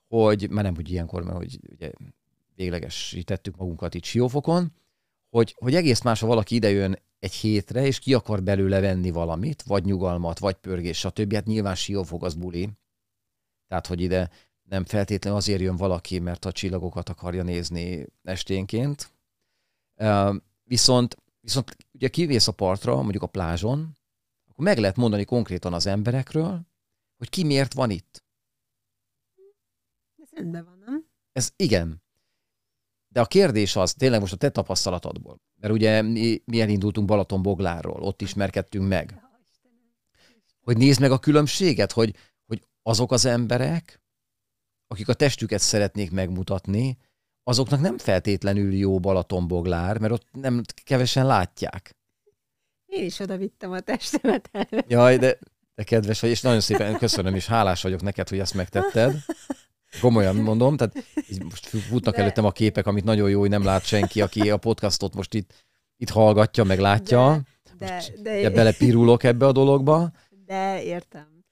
hogy, már nem úgy ilyenkor, mert hogy ugye véglegesítettük magunkat itt Siófokon, hogy, hogy egész más, ha valaki idejön egy hétre, és ki akar belőle venni valamit, vagy nyugalmat, vagy pörgés, stb. Hát nyilván Siófok az buli. Tehát, hogy ide nem feltétlenül azért jön valaki, mert a csillagokat akarja nézni esténként. Viszont, viszont ugye kivész a partra, mondjuk a plázson, akkor meg lehet mondani konkrétan az emberekről, hogy ki miért van itt. Ez rendben van, nem? Ez igen. De a kérdés az, tényleg most a te tapasztalatodból, mert ugye mi, mi elindultunk Balaton Boglárról, ott ismerkedtünk meg, hogy nézd meg a különbséget, hogy, hogy azok az emberek, akik a testüket szeretnék megmutatni, azoknak nem feltétlenül jó Balatonboglár, mert ott nem kevesen látják. Én is oda vittem a testemet el. Jaj, de, de kedves vagy, és nagyon szépen köszönöm, és hálás vagyok neked, hogy ezt megtetted. Komolyan mondom, tehát most futnak de... előttem a képek, amit nagyon jó, hogy nem lát senki, aki a podcastot most itt, itt hallgatja, meg látja. De, de, de... belepirulok ebbe a dologba. De értem.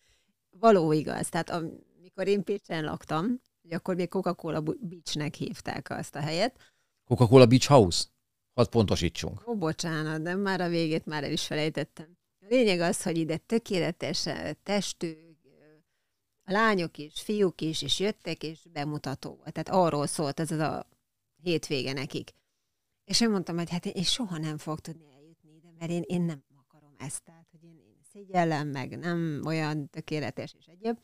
Való igaz. Tehát amikor én Pécsen laktam, akkor még Coca-Cola Beachnek hívták azt a helyet. Coca-Cola Beach House? Hadd pontosítsunk. Ó, bocsánat, de már a végét már el is felejtettem. A lényeg az, hogy ide tökéletes testű, a lányok is, fiúk is, és jöttek, és bemutató volt. Tehát arról szólt ez az a hétvége nekik. És én mondtam, hogy hát én soha nem fog tudni eljutni ide, mert én, én nem akarom ezt. Tehát, hogy én, én szégyellem, meg nem olyan tökéletes és egyéb.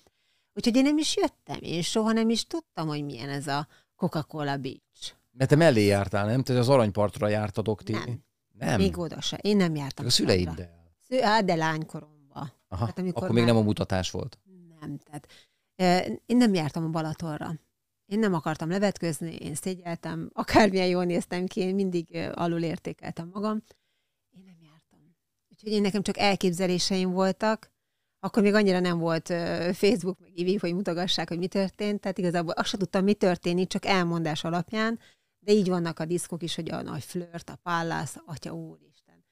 Úgyhogy én nem is jöttem, én soha nem is tudtam, hogy milyen ez a Coca-Cola Beach. Mert te mellé jártál, nem? Te az aranypartra jártatok ti? Nem. nem. Még oda se. Én nem jártam. A szüleiddel? Szü- hát, de lánykoromban. Aha, hát, akkor még nem a mutatás volt. Nem, tehát én nem jártam a Balatonra. Én nem akartam levetközni, én szégyeltem, akármilyen jól néztem ki, én mindig alul értékeltem magam. Én nem jártam. Úgyhogy én nekem csak elképzeléseim voltak, akkor még annyira nem volt Facebook, meg ivi, hogy mutogassák, hogy mi történt, tehát igazából azt sem tudtam, mi történik, csak elmondás alapján, de így vannak a diszkok is, hogy a nagy flört, a pállász, atya úristen.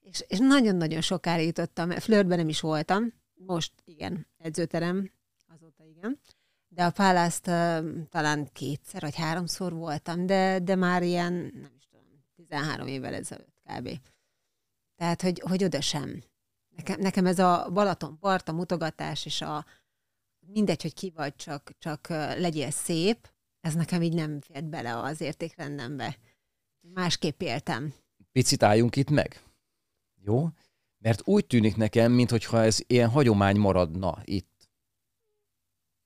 És, és nagyon-nagyon sokára jutottam, flörtben nem is voltam, most igen, edzőterem, azóta igen, de a pálászt uh, talán kétszer vagy háromszor voltam, de, de már ilyen, nem is tudom, 13 évvel ezelőtt kb. Tehát, hogy, hogy oda sem. Nekem, nekem ez a Balaton part, a mutogatás és a mindegy, hogy ki vagy, csak, csak legyél szép, ez nekem így nem fért bele az értékrendembe. Másképp éltem. Picit álljunk itt meg. Jó? Mert úgy tűnik nekem, mintha ez ilyen hagyomány maradna itt.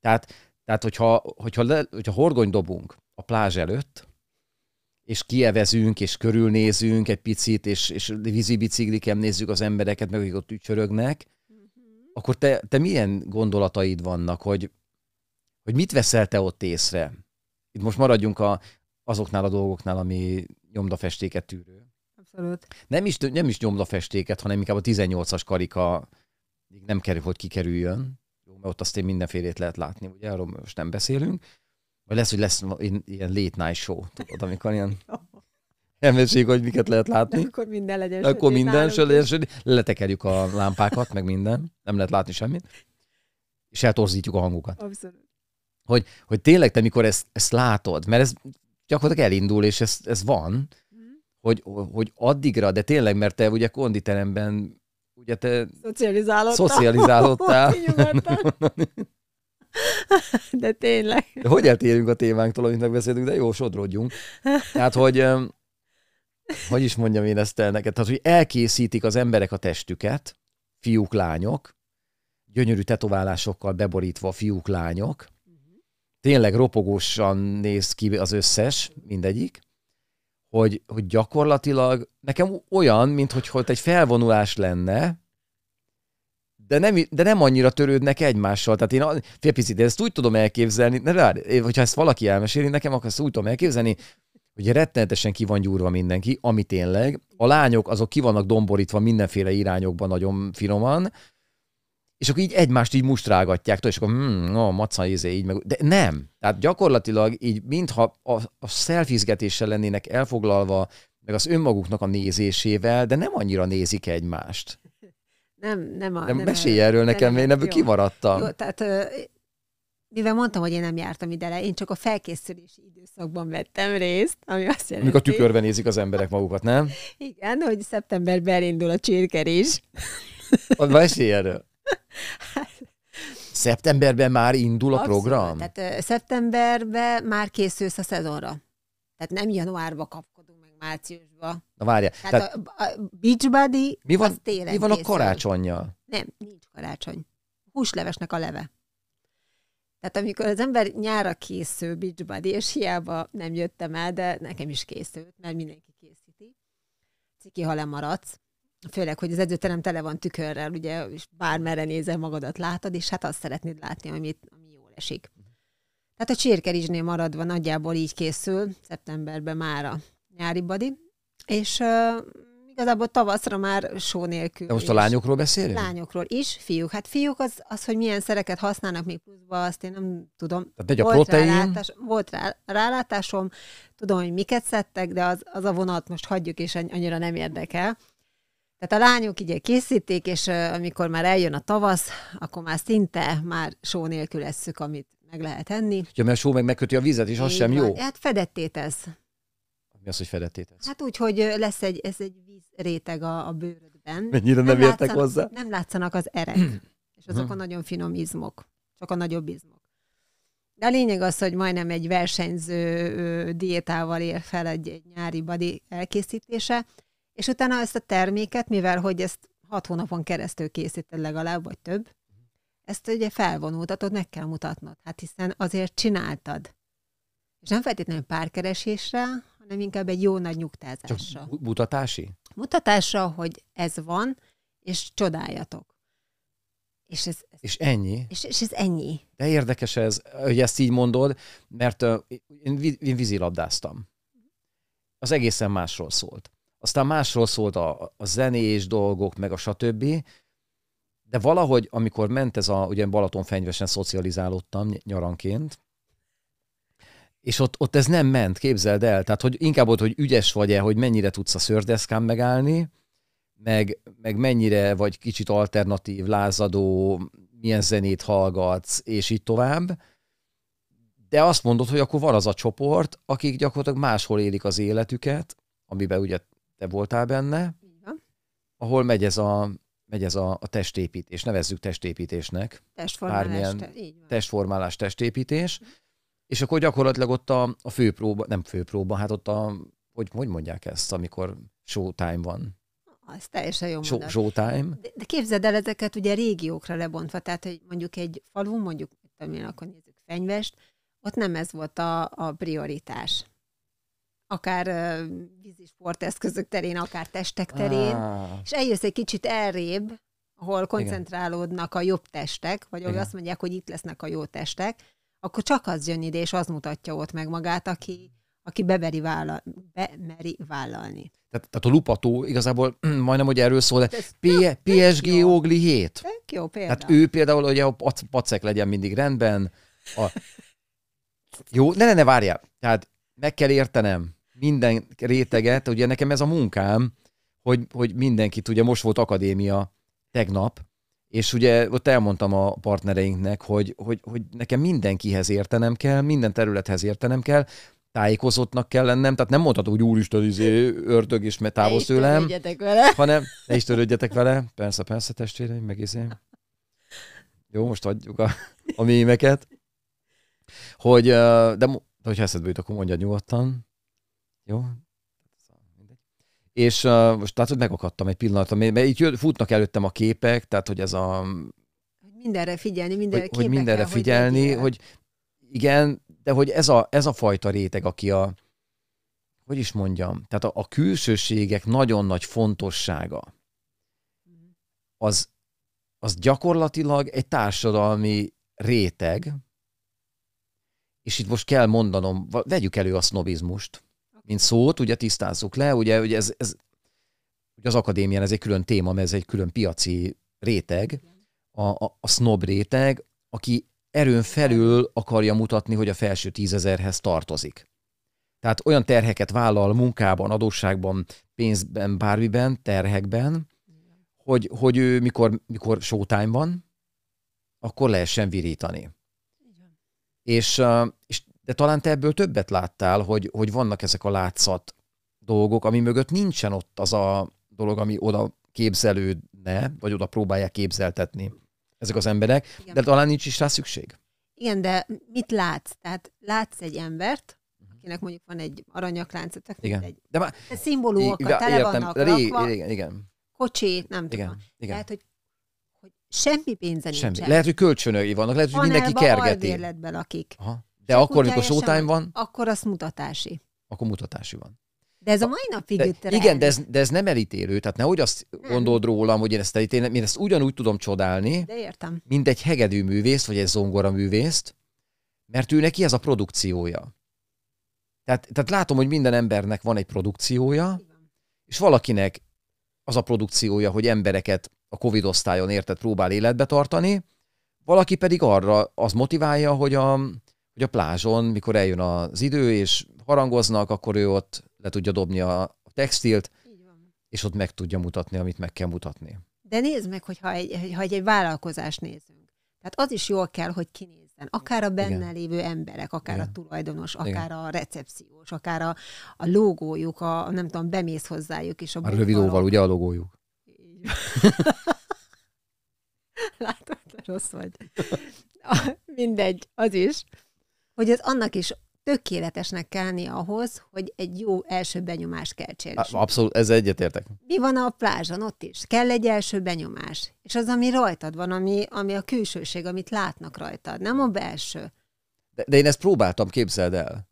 Tehát, tehát hogyha, hogyha, le, hogyha horgony dobunk a plázs előtt, és kievezünk, és körülnézünk egy picit, és, és vízibicikliken nézzük az embereket, meg akik ott ücsörögnek, uh-huh. akkor te, te milyen gondolataid vannak, hogy, hogy mit veszel te ott észre? Itt most maradjunk a, azoknál a dolgoknál, ami nyomdafestéket tűrő. Abszolút. Nem is, nem is nyomdafestéket, hanem inkább a 18-as karika nem kerül, hogy kikerüljön. Jó, mert ott azt én mindenfélét lehet látni, ugye arról most nem beszélünk. Vagy lesz, hogy lesz ilyen late night show, tudod, amikor ilyen elmeséljük, hogy miket lehet látni. De akkor minden legyen Akkor minden legyen letekerjük a lámpákat, meg minden. Nem lehet látni semmit. És eltorzítjuk a hangukat. Abszolút. Hogy, hogy tényleg te, mikor ezt, ezt látod, mert ez gyakorlatilag elindul, és ez, ez van. Hogy, hogy addigra, de tényleg, mert te ugye konditeremben ugye te szocializálódtál. szocializálódtál. De tényleg. De hogy eltérünk a témánktól, amit megbeszéltünk, de jó, sodrodjunk. Tehát, hogy hogy is mondjam én ezt el neked, tehát, hogy elkészítik az emberek a testüket, fiúk, lányok, gyönyörű tetoválásokkal beborítva fiúk, lányok, tényleg ropogósan néz ki az összes, mindegyik, hogy, hogy gyakorlatilag nekem olyan, mint hogy egy felvonulás lenne, de nem, de nem annyira törődnek egymással. Tehát én félpicit, ezt úgy tudom elképzelni, ne rá, hogyha ezt valaki elmeséli nekem, akkor ezt úgy tudom elképzelni, hogy rettenetesen ki van gyúrva mindenki, ami tényleg. A lányok azok ki vannak domborítva mindenféle irányokban nagyon finoman, és akkor így egymást így mustrágatják, és akkor hmm, no, maca izé, így meg. De nem. Tehát gyakorlatilag így, mintha a, a szelfizgetéssel lennének elfoglalva, meg az önmaguknak a nézésével, de nem annyira nézik egymást. Nem, nem a... Nem, nem mesélj erről nekem, én ebből kimaradtam. Jó, tehát mivel mondtam, hogy én nem jártam ide le, én csak a felkészülési időszakban vettem részt, ami azt jelenti... Amikor a tükörben nézik az emberek magukat, nem? Igen, hogy szeptemberben elindul a csirkerés. Mesélj erről. Szeptemberben már indul a Abszolút. program? Tehát szeptemberben már készülsz a szezonra. Tehát nem januárba kapkodunk meg márciusba. Na várja. Tehát, tehát a, a Beachbody mi van, télen Mi van készül. a karácsonyjal? Nem, nincs karácsony. Húslevesnek a leve. Tehát amikor az ember nyára készül Beachbody, és hiába nem jöttem el, de nekem is készült, mert mindenki készíti. Ciki, ha lemaradsz, főleg, hogy az edzőterem tele van tükörrel, ugye, és bármerre nézel magadat látod, és hát azt szeretnéd látni, amit, ami jól esik. Tehát a csirkerizsnél maradva nagyjából így készül, szeptemberben már a nyári badi, és uh, igazából tavaszra már só nélkül. De most a lányokról beszélünk? Lányokról is, fiúk. Hát fiúk az, az, hogy milyen szereket használnak még pluszba, azt én nem tudom. Tehát egy a volt protein? Rálátás, volt rá, rálátásom, tudom, hogy miket szedtek, de az, az a vonat most hagyjuk, és annyira nem érdekel. Tehát a lányok így készítik, és amikor már eljön a tavasz, akkor már szinte már só nélkül esszük, amit meg lehet enni. Ja, mert a só meg megköti a vizet, és az Így sem van. jó. Hát fedetté tesz. Mi az, hogy fedetté tesz? Hát úgy, hogy lesz egy, ez egy vízréteg a, a bőrödben. Mennyire nem, nem értek látszanak, hozzá? Nem látszanak az erek, és azok a nagyon finom izmok, csak a nagyobb izmok. De a lényeg az, hogy majdnem egy versenyző diétával ér fel egy, egy nyári badi elkészítése, és utána ezt a terméket, mivel hogy ezt hat hónapon keresztül készíted legalább, vagy több, ezt ugye felvonultatod, meg kell mutatnod. Hát hiszen azért csináltad. És nem feltétlenül párkeresésre, hanem inkább egy jó nagy nyugtázásra. Csak mutatási? Mutatásra, hogy ez van, és csodáljatok. És, ez, ez, és ennyi? És, és ez ennyi. De érdekes ez, hogy ezt így mondod, mert uh, én, én vízilabdáztam. Az egészen másról szólt. Aztán másról szólt a, a zenés dolgok, meg a stb. De valahogy, amikor ment ez a, ugye Balatonfenyvesen szocializálódtam nyaranként, és ott, ott ez nem ment, képzeld el. Tehát, hogy inkább ott, hogy ügyes vagy-e, hogy mennyire tudsz a szördeszkán megállni, meg, meg mennyire vagy kicsit alternatív, lázadó, milyen zenét hallgatsz, és így tovább. De azt mondod, hogy akkor van az a csoport, akik gyakorlatilag máshol élik az életüket, amiben ugye te voltál benne, ahol megy ez a, megy ez a, a testépítés, nevezzük testépítésnek. Testformálás. Te, testformálás, testépítés. És akkor gyakorlatilag ott a, a főpróba, nem főpróba, hát ott a, hogy, hogy mondják ezt, amikor showtime van. Az teljesen jó Show, Showtime. De, de képzeld el ezeket ugye régiókra lebontva, tehát hogy mondjuk egy falu, mondjuk, tudom akkor nézzük Fenyvest, ott nem ez volt a, a prioritás akár vízi sporteszközök terén, akár testek terén, ah. és eljössz egy kicsit elrébb, ahol koncentrálódnak Igen. a jobb testek, vagy ahol azt mondják, hogy itt lesznek a jó testek, akkor csak az jön ide, és az mutatja ott meg magát, aki, aki bemeri, vállal, bemeri vállalni. Tehát, tehát a lupató igazából majdnem, hogy erről szól, de P- PSG Ogli 7. Tök jó példa. Tehát ő például, hogy a pac- pacek legyen mindig rendben. A... Jó, ne, ne, ne, várjál. Tehát meg kell értenem minden réteget, ugye nekem ez a munkám, hogy, hogy mindenkit, ugye most volt akadémia tegnap, és ugye ott elmondtam a partnereinknek, hogy, hogy, hogy nekem mindenkihez értenem kell, minden területhez értenem kell, tájékozottnak kell lennem, tehát nem mondhatod, hogy úristen, izé, ördög és távol tőlem, vele. hanem ne is törődjetek vele, persze, persze, testvéreim, meg izé. Jó, most adjuk a, a mémeket. Hogy, de, de hogyha eszedbe jut, akkor mondjad nyugodtan. Jó? És uh, most tehát, hogy megakadtam egy pillanatra, mert így jött, futnak előttem a képek, tehát, hogy ez a... Mindenre figyelni, mindenre hogy, hogy mindenre figyelni, hogy, hogy igen, de hogy ez a, ez a fajta réteg, aki a, hogy is mondjam, tehát a, a külsőségek nagyon nagy fontossága, az, az gyakorlatilag egy társadalmi réteg, és itt most kell mondanom, vegyük elő a sznobizmust, mint szót, ugye tisztázzuk le, ugye, ugye ez, ez ugye az akadémián ez egy külön téma, mert ez egy külön piaci réteg, a, a, a snob réteg, aki erőn felül akarja mutatni, hogy a felső tízezerhez tartozik. Tehát olyan terheket vállal munkában, adósságban, pénzben, bármiben, terhekben, hogy, hogy ő mikor, mikor showtime van, akkor lehessen virítani. És, és, de talán te ebből többet láttál, hogy, hogy vannak ezek a látszat dolgok, ami mögött nincsen ott az a dolog, ami oda képzelődne, vagy oda próbálják képzeltetni ezek az emberek, Igen. de talán nincs is rá szükség. Igen, de mit látsz? Tehát látsz egy embert, akinek mondjuk van egy aranyakláncot, igen. Egy, de már, szimbólumok, tele értem, vannak ré, rakva, igen, igen. kocsi, nem igen, tudom. Igen. Lehet, hogy, hogy semmi pénze semmi. nincsen. Lehet, hogy kölcsönöi vannak, lehet, hogy mindenki kergeti. lakik. Aha. De akkor, mikor showtime van? Akkor az mutatási. Akkor mutatási van. De ez a mai napig de, Igen, de ez, de ez nem elítélő. Tehát nehogy azt nem. gondold rólam, hogy én ezt elítélem. Én ezt ugyanúgy tudom csodálni, de értem. mint egy hegedű művészt, vagy egy zongora művészt, mert ő neki ez a produkciója. Tehát, tehát látom, hogy minden embernek van egy produkciója, és valakinek az a produkciója, hogy embereket a Covid osztályon érted próbál életbe tartani, valaki pedig arra az motiválja, hogy a, hogy a plázson, mikor eljön az idő, és harangoznak, akkor ő ott le tudja dobni a textilt, és ott meg tudja mutatni, amit meg kell mutatni. De nézd meg, hogyha egy, ha egy, egy vállalkozást nézünk. Tehát az is jól kell, hogy kinézzen. Akár a benne Igen. lévő emberek, akár Igen. a tulajdonos, akár Igen. a recepciós, akár a, a logójuk, a, nem tudom, bemész hozzájuk is. A, a rövid óval, ugye a logójuk? Látod, rossz vagy. Mindegy, az is. Hogy ez annak is tökéletesnek kell lenni ahhoz, hogy egy jó első benyomást keltsél. Abszolút, ez egyetértek. Mi van a plázson ott is? Kell egy első benyomás. És az, ami rajtad van, ami, ami a külsőség, amit látnak rajtad, nem a belső. De, de én ezt próbáltam, képzeld el.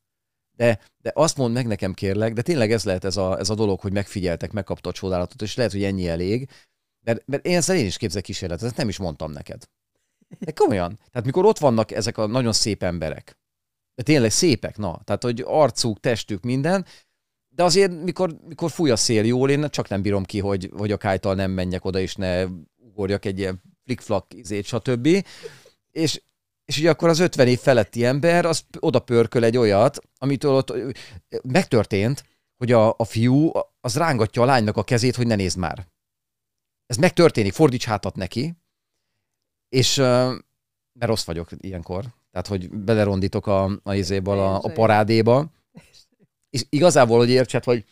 De, de azt mondd meg nekem kérlek, de tényleg ez lehet ez a, ez a dolog, hogy megfigyeltek, megkapta a csodálatot, és lehet, hogy ennyi elég. Mert, mert én ezzel én is képzel kísérletet, nem is mondtam neked. De komolyan. Tehát mikor ott vannak ezek a nagyon szép emberek, de tényleg szépek, na. Tehát, hogy arcuk, testük, minden. De azért, mikor, mikor fúj a szél jól, én csak nem bírom ki, hogy, hogy a kájtal nem menjek oda, és ne ugorjak egy ilyen flick-flack izét, stb. És, és ugye akkor az 50 év feletti ember, az oda pörköl egy olyat, amitől ott megtörtént, hogy a, a fiú az rángatja a lánynak a kezét, hogy ne nézd már. Ez megtörténik, fordíts hátat neki, és mert rossz vagyok ilyenkor, tehát, hogy belerondítok a, a, izéből, a, a parádéba. És igazából, hogy értsed, hogy,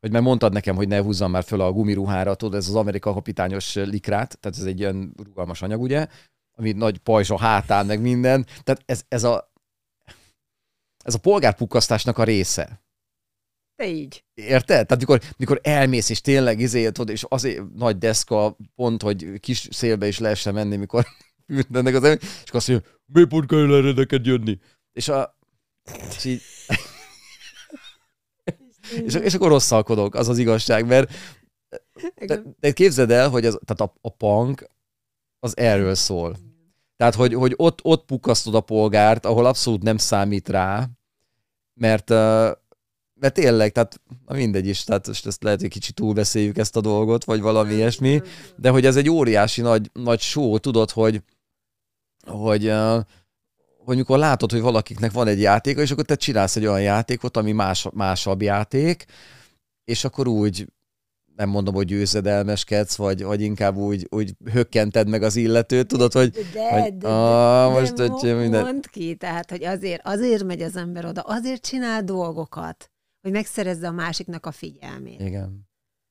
hogy mert mondtad nekem, hogy ne húzzam már föl a gumiruhára, tudod, ez az Amerika kapitányos likrát, tehát ez egy ilyen rugalmas anyag, ugye, ami nagy pajzs a hátán, meg minden. Tehát ez, ez a ez a polgárpukkasztásnak a része. Te így. Érted? Tehát mikor, mikor elmész, és tényleg izé, tudod, és azért nagy deszka, pont, hogy kis szélbe is lehessen menni, mikor ennek az ember, és azt mondja, mi pont kell erre neked jönni? És a... És így... és, és akkor rosszalkodok, az az igazság, mert de, de képzeld el, hogy ez, tehát a, a punk az erről szól. Tehát, hogy, hogy ott, ott pukasztod a polgárt, ahol abszolút nem számít rá, mert, mert tényleg, tehát na mindegy is, tehát most ezt lehet, hogy kicsit túlbeszéljük ezt a dolgot, vagy valami ilyesmi, de hogy ez egy óriási nagy, nagy show, tudod, hogy, hogy, hogy mikor látod, hogy valakiknek van egy játéka, és akkor te csinálsz egy olyan játékot, ami más, másabb játék, és akkor úgy nem mondom, hogy győzedelmeskedsz, vagy, vagy inkább úgy, úgy hökkented meg az illetőt, tudod, hogy... De, hogy, de, de, ah, de most mo- hogy minden... mondd ki, tehát, hogy azért, azért megy az ember oda, azért csinál dolgokat, hogy megszerezze a másiknak a figyelmét. Igen.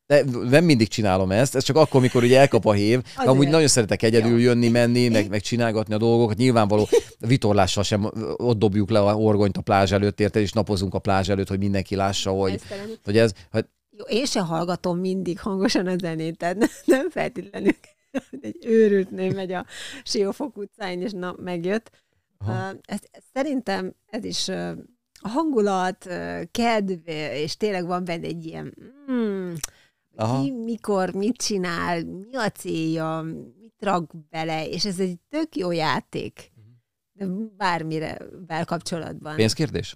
De nem mindig csinálom ezt, ez csak akkor, mikor ugye elkap a hév. De Azért. amúgy nagyon szeretek egyedül jönni, menni, meg, meg csinálgatni a dolgokat. Nyilvánvaló vitorlással sem ott dobjuk le a orgonyt a plázs előtt, érted, és napozunk a plázs előtt, hogy mindenki lássa, hogy, Mesztelen. hogy ez, hogy Jó, én se hallgatom mindig hangosan a zenét, tehát nem, nem feltétlenül egy őrült nő megy a Siófok utcáin, és na, megjött. Aha. Ez, ez, szerintem ez is a hangulat, kedv, és tényleg van benne egy ilyen mm, Aha. ki, mikor, mit csinál, mi a célja, mit rak bele, és ez egy tök jó játék. De bármire kapcsolatban. pénzkérdés?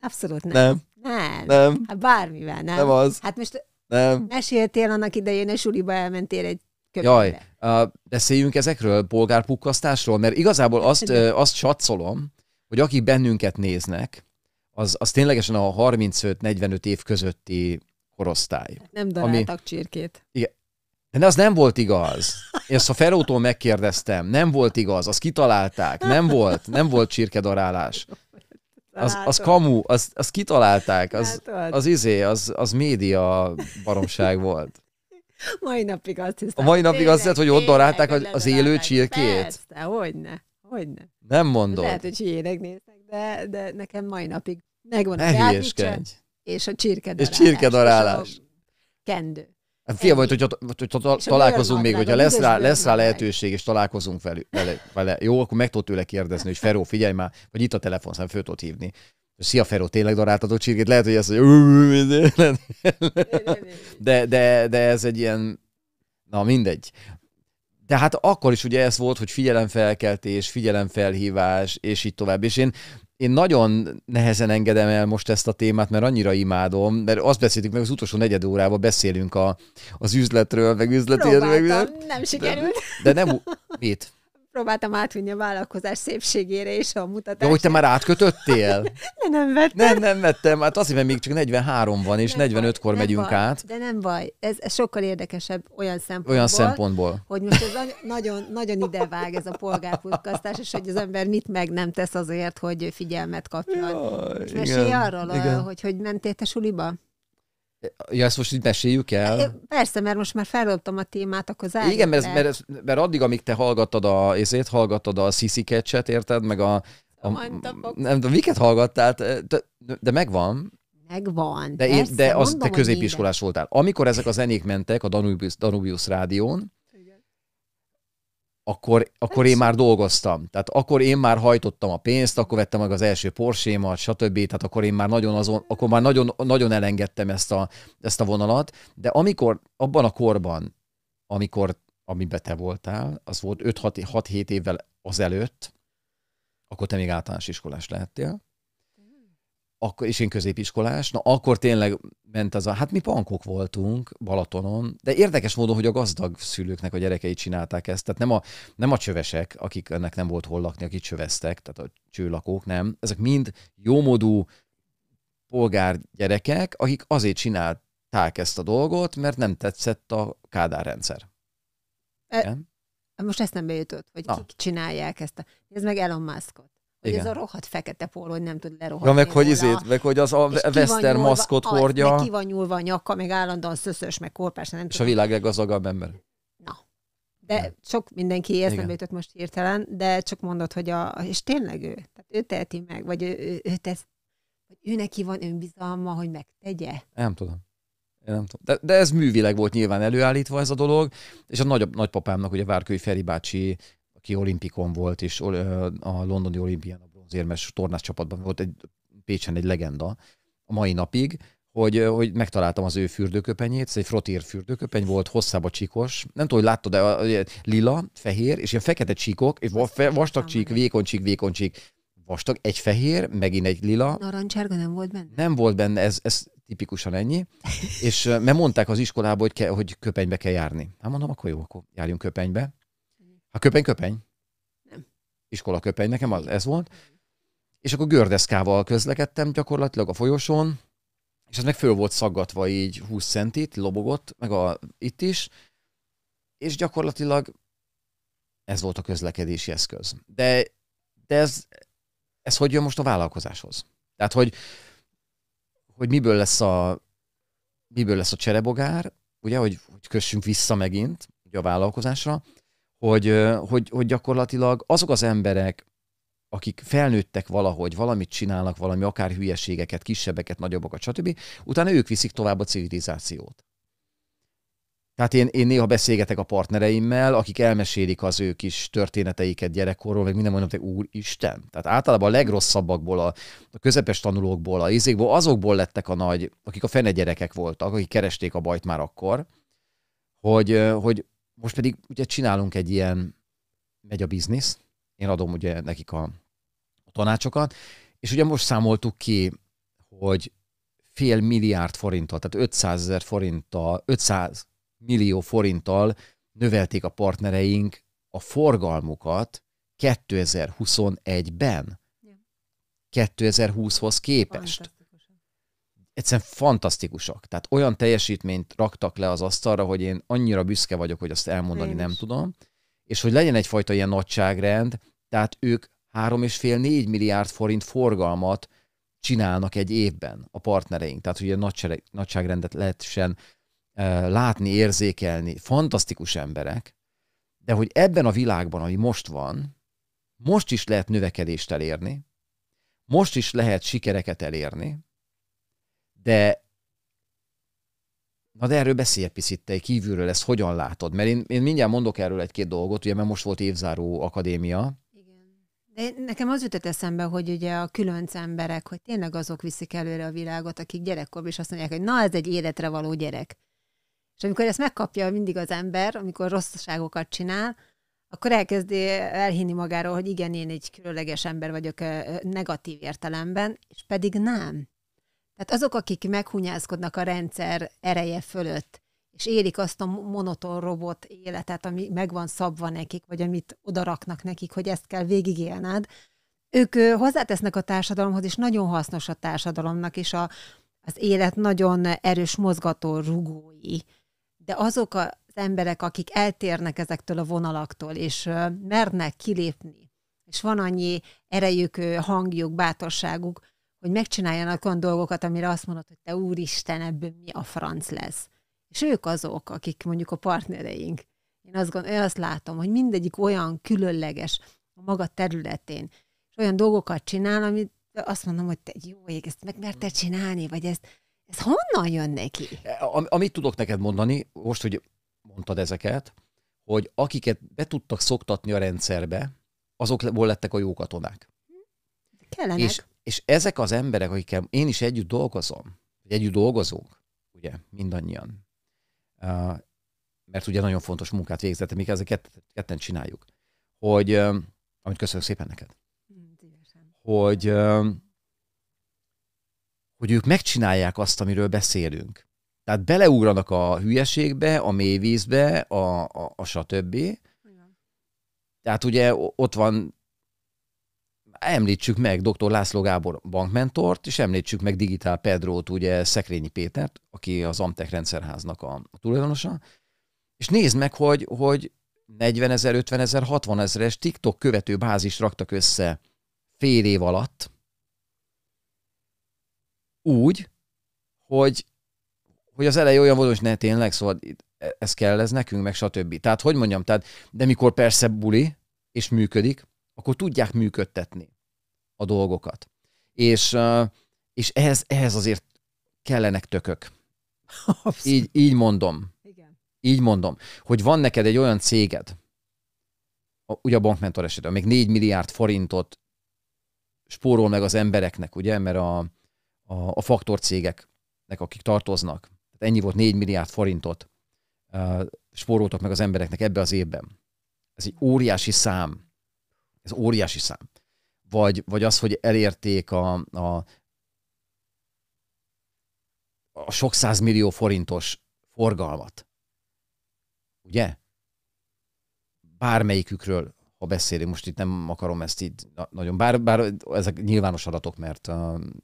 Abszolút nem. Nem, Nem. nem, Hát bármivel, nem. nem az, Hát most nem. meséltél annak idején, hogy suliba elmentél egy köpőbe. Jaj, uh, beszéljünk ezekről, polgárpukkasztásról, mert igazából azt, uh, azt satszolom, hogy akik bennünket néznek, az, az ténylegesen a 35-45 év közötti korosztály. Nem daráltak csirkét. De az nem volt igaz. Én ezt a Ferótól megkérdeztem. Nem volt igaz, azt kitalálták. Nem volt, nem volt csirkedarálás. Az, az kamu, az, az kitalálták. Az, Látod? az izé, az, az média baromság volt. Mai napig azt hiszem. A mai napig azt hiszed, hogy ott darálták tényleg, az hogy élő csirkét? Persze, hogyne, hogyne. Nem mondod. Lehet, hogy hülyének néznek, de, de nekem mai napig megvan Ne a hülyeskedj. És a csirkedarálás. És csirkedarálás. és kendő. Fia, majd, hogyha, hogyha találkozunk még, hogyha lesz rá, lesz rá lehetőség, és találkozunk vele, vele, vele, jó, akkor meg tudod tőle kérdezni, hogy Feró, figyelj már, vagy itt a telefonszám, föl tudod hívni. Szia Feró, tényleg daráltad a csirkét? Lehet, hogy ez, de, de, de ez egy ilyen, na mindegy. De hát akkor is ugye ez volt, hogy figyelemfelkeltés, figyelemfelhívás, és így tovább. És én, én nagyon nehezen engedem el most ezt a témát, mert annyira imádom, mert azt beszéltük meg az utolsó negyed órában, beszélünk a, az üzletről, meg meg Próbáltam, minden. nem sikerült. De nem, u- mit? Próbáltam átvinni a vállalkozás szépségére és a mutatásra. Ja, hogy te már átkötöttél? De nem vettem. Nem, nem vettem, hát azért, mert még csak 43 van, és Nem baj, 45-kor nem megyünk baj, át. De nem baj, ez, ez sokkal érdekesebb olyan szempontból, Olyan szempontból. hogy most ez nagy- nagyon, nagyon idevág ez a polgárputkasztás, és hogy az ember mit meg nem tesz azért, hogy figyelmet kapjon. Jaj, Mesélj arról, igen. hogy hogy mentél te suliba? Ja, ezt most így meséljük el? Persze, mert most már feldobtam a témát, akkor zárjuk Igen, mert, mert, mert addig, amíg te hallgattad a, ezért hallgattad a Sisi Catchet, érted? Meg a, a, Mantapok. nem tudom, miket hallgattál, de, de megvan, Megvan. de, én, persze, de az, mondom, te középiskolás voltál. Amikor ezek a zenék mentek a Danubius, Danubius rádión. Akkor, akkor én már dolgoztam. Tehát akkor én már hajtottam a pénzt, akkor vettem meg az első Porsche-mat, stb. Tehát akkor én már nagyon azon, akkor már nagyon, nagyon elengedtem ezt a, ezt a vonalat. De amikor abban a korban, amikor, amiben te voltál, az volt 5-6-7 évvel azelőtt, akkor te még általános iskolás lehettél, akkor, és én középiskolás, na akkor tényleg ment az a, hát mi pankok voltunk Balatonon, de érdekes módon, hogy a gazdag szülőknek a gyerekei csinálták ezt, tehát nem a, nem a csövesek, akik ennek nem volt hol lakni, akik csöveztek, tehát a csőlakók, nem. Ezek mind jómodú polgár gyerekek, akik azért csinálták ezt a dolgot, mert nem tetszett a Kádár rendszer. E- Igen? Most ezt nem bejutott, hogy Na. kik csinálják ezt. A... Ez meg Elon Muskot. Hogy Igen. ez a rohadt fekete póló, hogy nem tud lerohanni Ja, meg hogy izét, meg hogy az a Western maszkot hordja, Meg ki van nyúlva a nyaka, meg állandóan szöszös, meg korpás, nem és a világ leggazdagabb ember. De Nem. sok mindenki eszembe jutott most hirtelen, de csak mondod, hogy a, és tényleg ő, tehát ő teheti meg, vagy ő, ő, ő tesz, hogy ő neki van önbizalma, hogy megtegye. Nem tudom. Én nem tudom. De, de ez művileg volt nyilván előállítva ez a dolog, és a nagy, nagypapámnak, ugye Várkői Feri bácsi, aki olimpikon volt, és a londoni olimpián a bronzérmes tornás csapatban volt egy Pécsen egy legenda a mai napig, hogy, hogy megtaláltam az ő fürdőköpenyét, ez egy frotír fürdőköpeny volt, hosszába csíkos, nem tudom, hogy láttad, de lila, fehér, és ilyen fekete csíkok, és vastag csík, vékony csík, vékony csík, vastag, egy fehér, megint egy lila. Narancsárga nem volt benne? Nem volt benne, ez, ez tipikusan ennyi. és mert mondták az iskolába, hogy, ke, hogy köpenybe kell járni. Hát mondom, akkor jó, akkor járjunk köpenybe. Ha köpeny, köpeny. Nem. Iskola köpeny, nekem az, ez volt. És akkor gördeszkával közlekedtem gyakorlatilag a folyosón, és ez meg föl volt szaggatva így 20 centit, lobogott, meg a, itt is, és gyakorlatilag ez volt a közlekedési eszköz. De, de ez, ez hogy jön most a vállalkozáshoz? Tehát, hogy, hogy miből lesz a, miből lesz a cserebogár, ugye, hogy, hogy kössünk vissza megint ugye a vállalkozásra, hogy, hogy, hogy gyakorlatilag azok az emberek, akik felnőttek valahogy, valamit csinálnak, valami akár hülyeségeket, kisebbeket, nagyobbakat, stb., utána ők viszik tovább a civilizációt. Tehát én, én néha beszélgetek a partnereimmel, akik elmesélik az ő kis történeteiket gyerekkorról, meg minden mondom, hogy úristen. Tehát általában a legrosszabbakból, a, a közepes tanulókból, a izékból, azokból lettek a nagy, akik a fene gyerekek voltak, akik keresték a bajt már akkor, hogy, hogy most pedig ugye csinálunk egy ilyen, megy a biznisz, én adom ugye nekik a, a tanácsokat, és ugye most számoltuk ki, hogy fél milliárd forinttal, tehát 500 ezer forinttal, 500 millió forinttal növelték a partnereink a forgalmukat 2021-ben. 2020-hoz képest. Egyszerűen fantasztikusak. Tehát olyan teljesítményt raktak le az asztalra, hogy én annyira büszke vagyok, hogy azt elmondani én nem is. tudom. És hogy legyen egyfajta ilyen nagyságrend, tehát ők 3,5-4 milliárd forint forgalmat csinálnak egy évben a partnereink. Tehát, hogy a nagyságrendet lehessen látni, érzékelni, fantasztikus emberek, de hogy ebben a világban, ami most van, most is lehet növekedést elérni, most is lehet sikereket elérni, de Na de erről beszélj egy picit, te kívülről ezt hogyan látod? Mert én, én mindjárt mondok erről egy-két dolgot, ugye, mert most volt évzáró akadémia. Igen. De nekem az jutott eszembe, hogy ugye a különc emberek, hogy tényleg azok viszik előre a világot, akik gyerekkorban is azt mondják, hogy na, ez egy életre való gyerek. És amikor ezt megkapja mindig az ember, amikor rosszságokat csinál, akkor elkezdi elhinni magáról, hogy igen, én egy különleges ember vagyok negatív értelemben, és pedig nem. Tehát azok, akik meghunyászkodnak a rendszer ereje fölött, és élik azt a monoton robot életet, ami meg van szabva nekik, vagy amit odaraknak nekik, hogy ezt kell végigélned, ők hozzátesznek a társadalomhoz, és nagyon hasznos a társadalomnak, és a, az élet nagyon erős mozgató rugói. De azok az emberek, akik eltérnek ezektől a vonalaktól, és mernek kilépni, és van annyi erejük, hangjuk, bátorságuk, hogy megcsináljanak olyan dolgokat, amire azt mondod, hogy te úristen, ebből mi a franc lesz. És ők azok, akik mondjuk a partnereink. Én azt, gond, én azt látom, hogy mindegyik olyan különleges a maga területén, és olyan dolgokat csinál, amit azt mondom, hogy te jó ég, ezt meg merted csinálni, vagy ezt ez honnan jön neki? Am, amit tudok neked mondani, most, hogy mondtad ezeket, hogy akiket be tudtak szoktatni a rendszerbe, azokból lettek a jó katonák. Kellenek. És, és ezek az emberek, akikkel én is együtt dolgozom, vagy együtt dolgozunk, ugye, mindannyian, uh, mert ugye nagyon fontos munkát végzett, mi ezeket ketten csináljuk, hogy, uh, amit köszönök szépen neked, mm, hogy uh, hogy ők megcsinálják azt, amiről beszélünk. Tehát beleugranak a hülyeségbe, a mélyvízbe, a, a, a stb. Tehát ugye ott van, említsük meg dr. László Gábor bankmentort, és említsük meg Digitál Pedrót, ugye Szekrényi Pétert, aki az Amtek rendszerháznak a, tulajdonosa, és nézd meg, hogy, hogy 40 ezer, 50 ezer, 60 ezeres TikTok követő bázist raktak össze fél év alatt, úgy, hogy, hogy az elején olyan volt, hogy ne tényleg, szóval ez kell, ez nekünk, meg stb. Tehát, hogy mondjam, tehát, de mikor persze buli, és működik, akkor tudják működtetni a dolgokat. És, és ehhez, ehhez azért kellenek tökök. Így, így mondom. Igen. Így mondom, hogy van neked egy olyan céged, ugye a bankmentor esetben, még 4 milliárd forintot spórol meg az embereknek, ugye, mert a, a, a faktorcégeknek, akik tartoznak. Tehát ennyi volt 4 milliárd forintot uh, spóroltak meg az embereknek ebbe az évben. Ez egy óriási szám. Ez óriási szám. Vagy, vagy az, hogy elérték a, a, a sok millió forintos forgalmat. Ugye? Bármelyikükről, ha beszélünk, most itt nem akarom ezt így nagyon, bár, bár ezek nyilvános adatok, mert,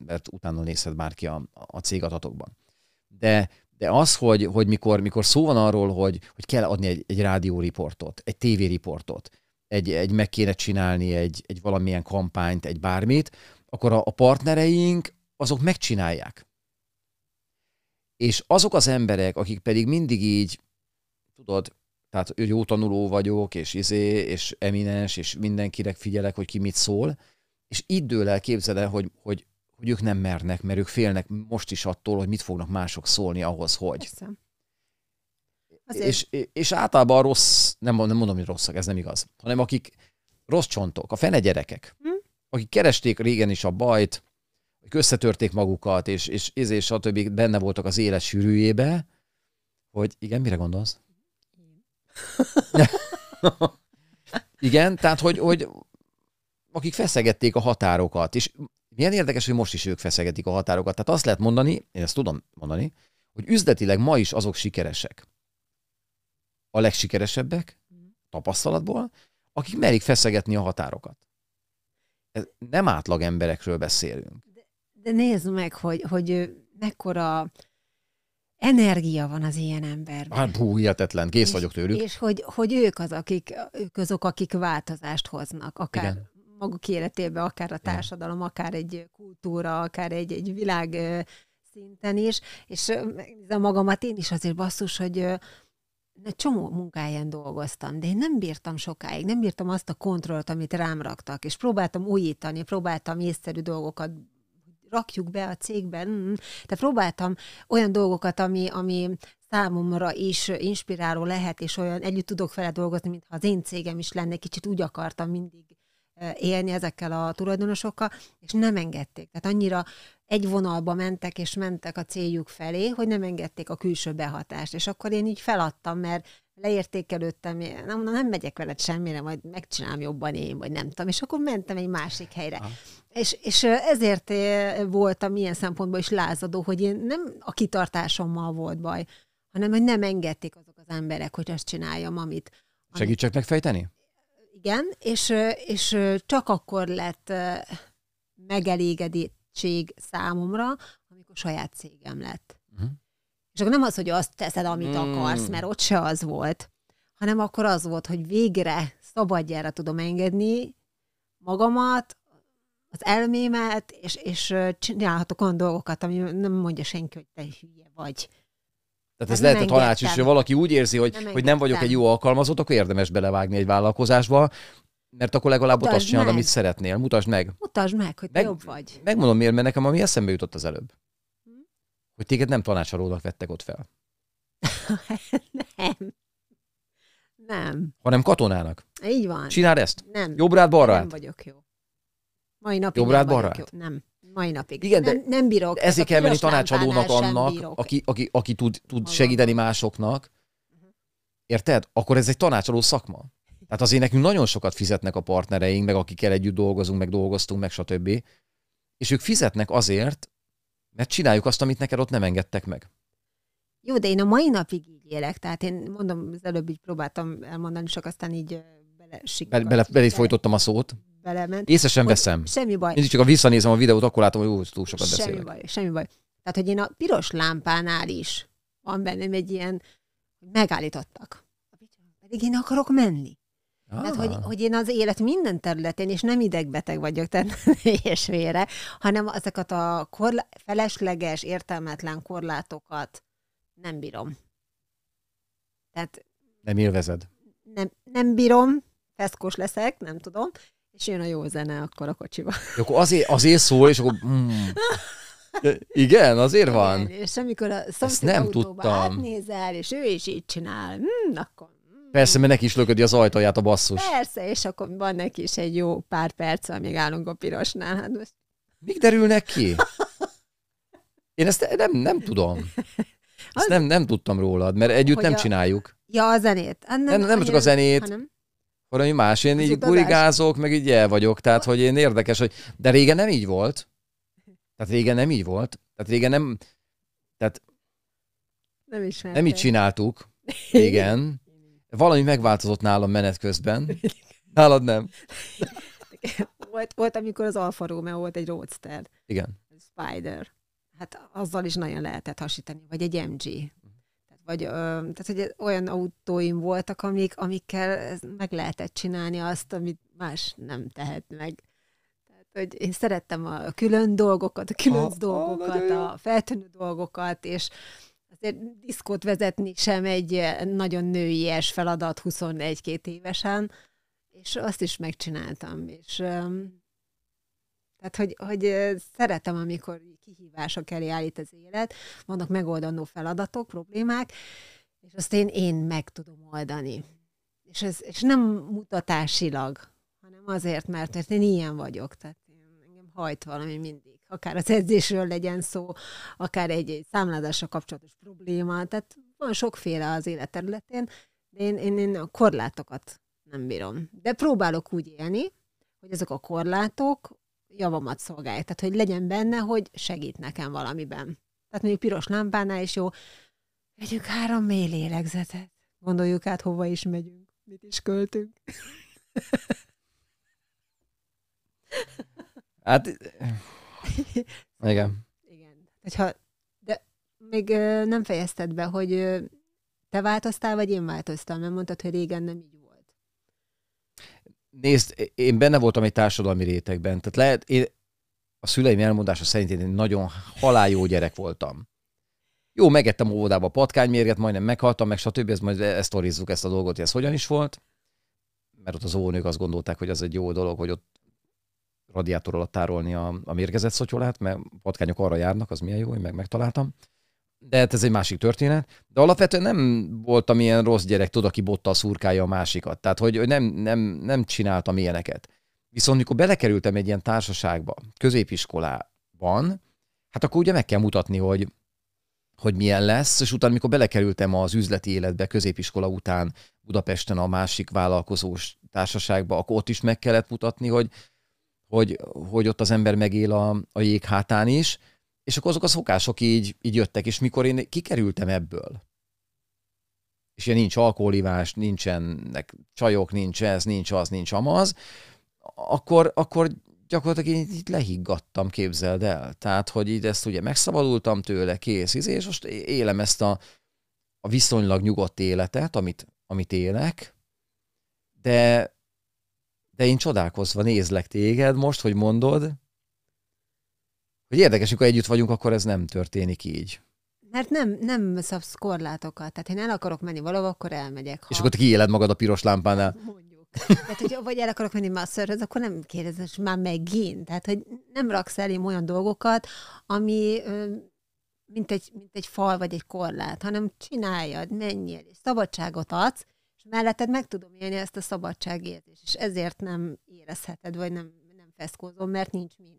mert utána nézhet bárki a, a cégadatokban. De, de az, hogy, hogy mikor, mikor szó van arról, hogy, hogy kell adni egy, egy rádióriportot, egy tévériportot, egy, egy meg kéne csinálni egy, egy valamilyen kampányt, egy bármit, akkor a, a partnereink azok megcsinálják. És azok az emberek, akik pedig mindig így, tudod, tehát jó tanuló vagyok, és izé, és eminens, és mindenkinek figyelek, hogy ki mit szól, és itt dől el, képzel el, hogy, hogy, hogy ők nem mernek, mert ők félnek most is attól, hogy mit fognak mások szólni ahhoz, hogy. Persze. És, és általában rossz, nem, nem mondom, hogy rosszak, ez nem igaz, hanem akik rossz csontok, a fene gyerekek, hm? akik keresték régen is a bajt, hogy összetörték magukat, és, és, és, és stb. benne voltak az élet sűrűjébe, hogy igen, mire gondolsz? igen, tehát, hogy, hogy akik feszegették a határokat, és milyen érdekes, hogy most is ők feszegetik a határokat. Tehát azt lehet mondani, én ezt tudom mondani, hogy üzletileg ma is azok sikeresek, a legsikeresebbek tapasztalatból, akik merik feszegetni a határokat. Ez nem átlag emberekről beszélünk. De, de nézd meg, hogy, hogy mekkora energia van az ilyen emberben. Hát hú, hihetetlen, kész és, vagyok tőlük. És hogy, hogy ők, az, akik, ők azok, akik változást hoznak, akár Igen. maguk életében, akár a társadalom, Igen. akár egy kultúra, akár egy, egy világ szinten is, és a magamat én is azért basszus, hogy csomó munkáján dolgoztam, de én nem bírtam sokáig, nem bírtam azt a kontrollt, amit rám raktak, és próbáltam újítani, próbáltam észszerű dolgokat rakjuk be a cégben. Mm. Tehát próbáltam olyan dolgokat, ami, ami számomra is inspiráló lehet, és olyan együtt tudok vele dolgozni, mintha az én cégem is lenne, kicsit úgy akartam mindig élni ezekkel a tulajdonosokkal, és nem engedték. Tehát annyira egy vonalba mentek, és mentek a céljuk felé, hogy nem engedték a külső behatást. És akkor én így feladtam, mert leértékelődtem, nem, nem megyek veled semmire, majd megcsinálom jobban én, vagy nem tudom. És akkor mentem egy másik helyre. És, és ezért voltam ilyen szempontból is lázadó, hogy én nem a kitartásommal volt baj, hanem hogy nem engedték azok az emberek, hogy azt csináljam, amit... amit... Segítsek megfejteni? Igen, és, és csak akkor lett megelégedettség számomra, amikor saját cégem lett. Uh-huh. És akkor nem az, hogy azt teszed, amit mm. akarsz, mert ott se az volt, hanem akkor az volt, hogy végre szabadjára tudom engedni magamat, az elmémet, és, és csinálhatok olyan dolgokat, ami nem mondja senki, hogy te hülye vagy. Tehát ez, ez lehet a tanács is, hogy valaki úgy érzi, hogy nem, hogy nem vagyok egy jó alkalmazott, akkor érdemes belevágni egy vállalkozásba, mert akkor legalább Mutasd ott azt csinálod, amit szeretnél. Mutasd meg. Mutasd meg, hogy meg, jobb vagy. Megmondom miért, mert nekem ami eszembe jutott az előbb. Hm? Hogy téged nem tanácsadónak vettek ott fel. nem. Nem. Hanem katonának. Így van. Csináld ezt. Nem. Jobb balra Nem vagyok jó. Mai napig Jobb rád, balra Nem. Mai napig. Igen, de nem, nem bírok. Ezért kell menni tanácsadónak annak, aki, aki, aki tud, tud segíteni másoknak. Érted? Akkor ez egy tanácsadó szakma. Tehát azért nekünk nagyon sokat fizetnek a partnereink, meg akikkel együtt dolgozunk, meg dolgoztunk, meg stb. És ők fizetnek azért, mert csináljuk azt, amit neked ott nem engedtek meg. Jó, de én a mai napig így élek, tehát én mondom, az előbb így próbáltam elmondani, csak aztán így bele, bele, bele, bele folytottam a szót belement. Észre sem veszem. Semmi baj. Én csak a visszanézem a videót, akkor látom, hogy ú, túl sokat semmi beszélek. Semmi baj, semmi baj. Tehát, hogy én a piros lámpánál is van bennem egy ilyen, hogy megállítottak. Pedig én akarok menni. Ah. Tehát, hogy, hogy én az élet minden területén, és nem idegbeteg vagyok, tehát és vére, hanem ezeket a korla- felesleges, értelmetlen korlátokat nem bírom. Tehát... Nem élvezed? Nem, nem bírom, feszkos leszek, nem tudom, és jön a jó zene akkor a kocsiba. Jó, akkor azért, azért szól, és akkor... Mm. Igen, azért van. Igen, és amikor a szomszéd nem tudtam. átnézel, és ő is így csinál, mm, akkor... Persze, mert neki is löködi az ajtaját a basszus. Persze, és akkor van neki is egy jó pár perc, amíg állunk a pirosnál. Hát most... Mik derülnek ki? Én ezt nem, nem tudom. Ezt az... nem, nem tudtam rólad, mert együtt nem a... csináljuk. Ja, a zenét. Nem, nem, nem csak a zenét, hanem valami más. Én Az így utazás. gurigázok, meg így el vagyok, tehát hogy én érdekes, hogy... De régen nem így volt. Tehát régen nem így volt. Tehát régen nem, Nem ismertem. nem így csináltuk. Igen. Valami megváltozott nálam menet közben. Nálad nem. Volt, volt, amikor az Alfa Romeo volt egy Roadster, Igen. Spider. Hát azzal is nagyon lehetett hasítani, vagy egy MG. Tehát, vagy, ö, tehát, hogy olyan autóim voltak, amik, amikkel meg lehetett csinálni azt, amit más nem tehet meg. Tehát, hogy én szerettem a külön dolgokat, a különc ah, dolgokat, jó. a feltűnő dolgokat, és azért diszkót vezetni sem egy eh, nagyon nőies feladat 21-2 évesen, és azt is megcsináltam, és um, tehát, hogy, hogy ö, szeretem, amikor kihívások elé állít az élet, vannak megoldandó feladatok, problémák, és azt én, én meg tudom oldani. És, ez, és nem mutatásilag, hanem azért, mert, mert én ilyen vagyok, tehát hajt valami mindig. Akár az edzésről legyen szó, akár egy, egy számlázással kapcsolatos probléma, tehát van sokféle az élet területén, de én, én, én a korlátokat nem bírom. De próbálok úgy élni, hogy ezek a korlátok javamat szolgálják. Tehát, hogy legyen benne, hogy segít nekem valamiben. Tehát mondjuk piros lámpánál is jó, vegyük három mély lélegzetet. Gondoljuk át, hova is megyünk, mit is költünk. Hát, igen. Igen. Hogyha, de még ö, nem fejezted be, hogy ö, te változtál, vagy én változtam, mert mondtad, hogy régen nem így volt. Nézd, én benne voltam egy társadalmi rétegben. Tehát lehet, én, a szüleim elmondása szerint én egy nagyon haláljó gyerek voltam. Jó, megettem óvodába a patkánymérget, majdnem meghaltam, meg stb. Ez majd esztorizzuk ezt a dolgot, hogy ez hogyan is volt. Mert ott az óvónők azt gondolták, hogy az egy jó dolog, hogy ott radiátor alatt tárolni a, a mérgezett szotyolát, mert patkányok arra járnak, az milyen jó, hogy meg megtaláltam. De hát ez egy másik történet. De alapvetően nem voltam ilyen rossz gyerek, tudod, aki bottal szurkálja a másikat. Tehát, hogy hogy nem, nem, nem csináltam ilyeneket. Viszont mikor belekerültem egy ilyen társaságba, középiskolában, hát akkor ugye meg kell mutatni, hogy, hogy milyen lesz, és utána, mikor belekerültem az üzleti életbe középiskola után Budapesten a másik vállalkozós társaságba, akkor ott is meg kellett mutatni, hogy, hogy, hogy ott az ember megél a, a jég hátán is, és akkor azok a szokások így, így jöttek, és mikor én kikerültem ebből, és ilyen nincs alkoholivás, nincsenek csajok, nincs ez, nincs az, nincs amaz, akkor, akkor gyakorlatilag én itt lehiggadtam, képzeld el. Tehát, hogy így ezt ugye megszabadultam tőle, kész, izé, és most élem ezt a, a viszonylag nyugodt életet, amit, amit élek, de, de én csodálkozva nézlek téged most, hogy mondod, hogy érdekes, amikor együtt vagyunk, akkor ez nem történik így. Mert nem, nem szabsz korlátokat. Tehát, én el akarok menni valahova, akkor elmegyek. Ha... És akkor te kiéled magad a piros lámpánál. Mondjuk. Tehát, hogy vagy el akarok menni masszörhöz, akkor nem kérdezem, hogy már megint. Tehát, hogy nem raksz elém olyan dolgokat, ami mint egy, mint egy fal vagy egy korlát, hanem csináljad, menjél, és szabadságot adsz, és melletted meg tudom élni ezt a szabadságérzést, és ezért nem érezheted, vagy nem, nem feszkózom, mert nincs mind.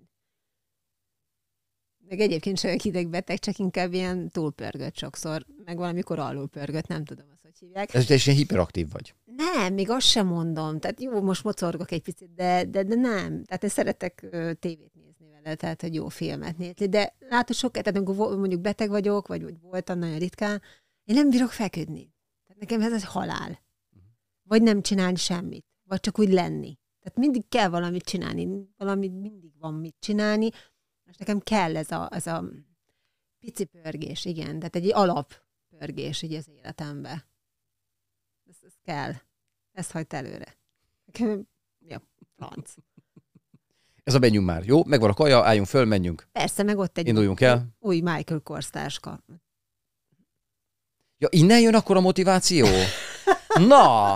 Meg egyébként se vagyok idegbeteg, csak inkább ilyen túlpörgött sokszor, meg valamikor alulpörgött, nem tudom azt, hogy hívják. Ez te is ilyen hiperaktív vagy. Nem, még azt sem mondom. Tehát jó, most mocorgok egy picit, de, de, de nem. Tehát én szeretek ö, tévét nézni vele, tehát hogy jó filmet nézni. De látod sokat, tehát amikor mondjuk beteg vagyok, vagy, vagy voltam nagyon ritkán, én nem bírok feküdni. Tehát nekem ez egy halál. Vagy nem csinálni semmit, vagy csak úgy lenni. Tehát mindig kell valamit csinálni, valami mindig van mit csinálni, és nekem kell ez a, ez a pici pörgés, igen, tehát egy alappörgés így az életembe. Ez, ez kell. Ezt hagyd előre. Nekem, ja, franc. Ez a menjünk már, jó? Megvan a kaja, álljunk föl, menjünk. Persze, meg ott egy Induljunk el. új Michael Kors táska. Ja, innen jön akkor a motiváció? Na,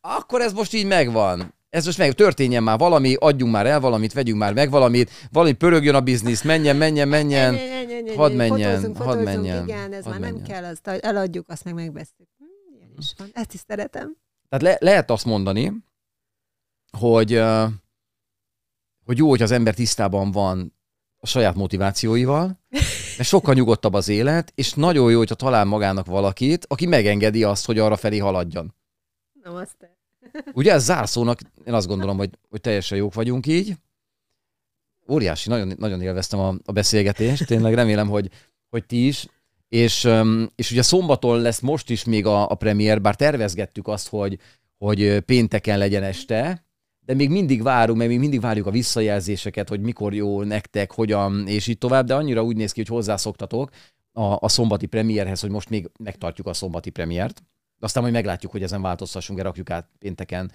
akkor ez most így megvan. Ez most meg, történjen már valami, adjunk már el valamit, vegyünk már meg valamit, valami pörögjön a biznisz, menjen, menjen, menjen. Hadd menjen, hadd menjen, Igen, ez már nem kell, azt eladjuk, azt meg megbeszéljük. Hm, ilyen is van. Ezt is szeretem. Tehát le, lehet azt mondani, hogy, hogy jó, hogy az ember tisztában van a saját motivációival, mert sokkal nyugodtabb az élet, és nagyon jó, hogyha talál magának valakit, aki megengedi azt, hogy arra felé haladjon. Te. Ugye ez zárszónak, én azt gondolom, hogy, hogy teljesen jók vagyunk így. Óriási, nagyon, nagyon élveztem a, a beszélgetést, tényleg remélem, hogy, hogy ti is. És, és ugye szombaton lesz most is még a, a premier, bár tervezgettük azt, hogy, hogy pénteken legyen este, de még mindig várunk, mert még mindig várjuk a visszajelzéseket, hogy mikor jó nektek, hogyan, és így tovább, de annyira úgy néz ki, hogy hozzászoktatok a, a szombati premierhez, hogy most még megtartjuk a szombati premiért. Aztán majd meglátjuk, hogy ezen változtassunk, rakjuk át pénteken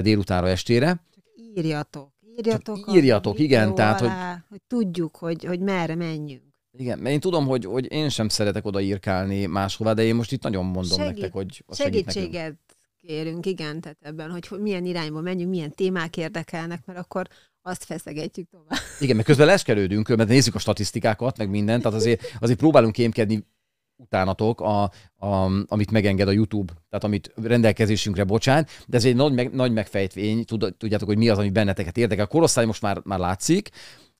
délutánra estére. Csak írjatok. Írjatok, Csak írjatok igen, tehát alá, hogy... hogy tudjuk, hogy, hogy merre menjünk. Igen, mert én tudom, hogy, hogy én sem szeretek oda írkálni máshova, de én most itt nagyon mondom Segít, nektek, hogy segítséget kérünk, igen, tehát ebben, hogy milyen irányba menjünk, milyen témák érdekelnek, mert akkor azt feszegetjük tovább. Igen, mert közben leskelődünk, mert nézzük a statisztikákat, meg mindent, tehát azért, azért próbálunk kémkedni utánatok, a, a, amit megenged a YouTube, tehát amit rendelkezésünkre bocsán, de ez egy nagy, meg, nagy megfejtvény, tudjátok, hogy mi az, ami benneteket érdekel. A korosztály most már, már látszik,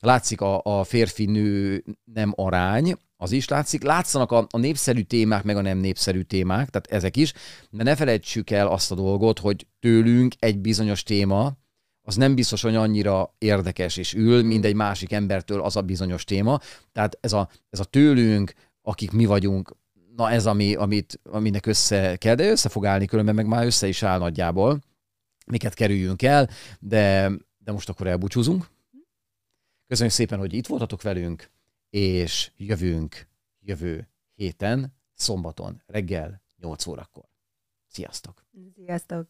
látszik a, a férfi-nő nem arány, az is látszik. Látszanak a, a népszerű témák, meg a nem népszerű témák, tehát ezek is, de ne felejtsük el azt a dolgot, hogy tőlünk egy bizonyos téma, az nem biztos, hogy annyira érdekes és ül, mint egy másik embertől az a bizonyos téma. Tehát ez a, ez a tőlünk, akik mi vagyunk, na ez, ami, amit, aminek össze kell, de össze fog állni, különben meg már össze is áll nagyjából, miket kerüljünk el, de, de most akkor elbúcsúzunk. Köszönjük szépen, hogy itt voltatok velünk, és jövünk jövő héten, szombaton, reggel 8 órakor. Sziasztok! Sziasztok!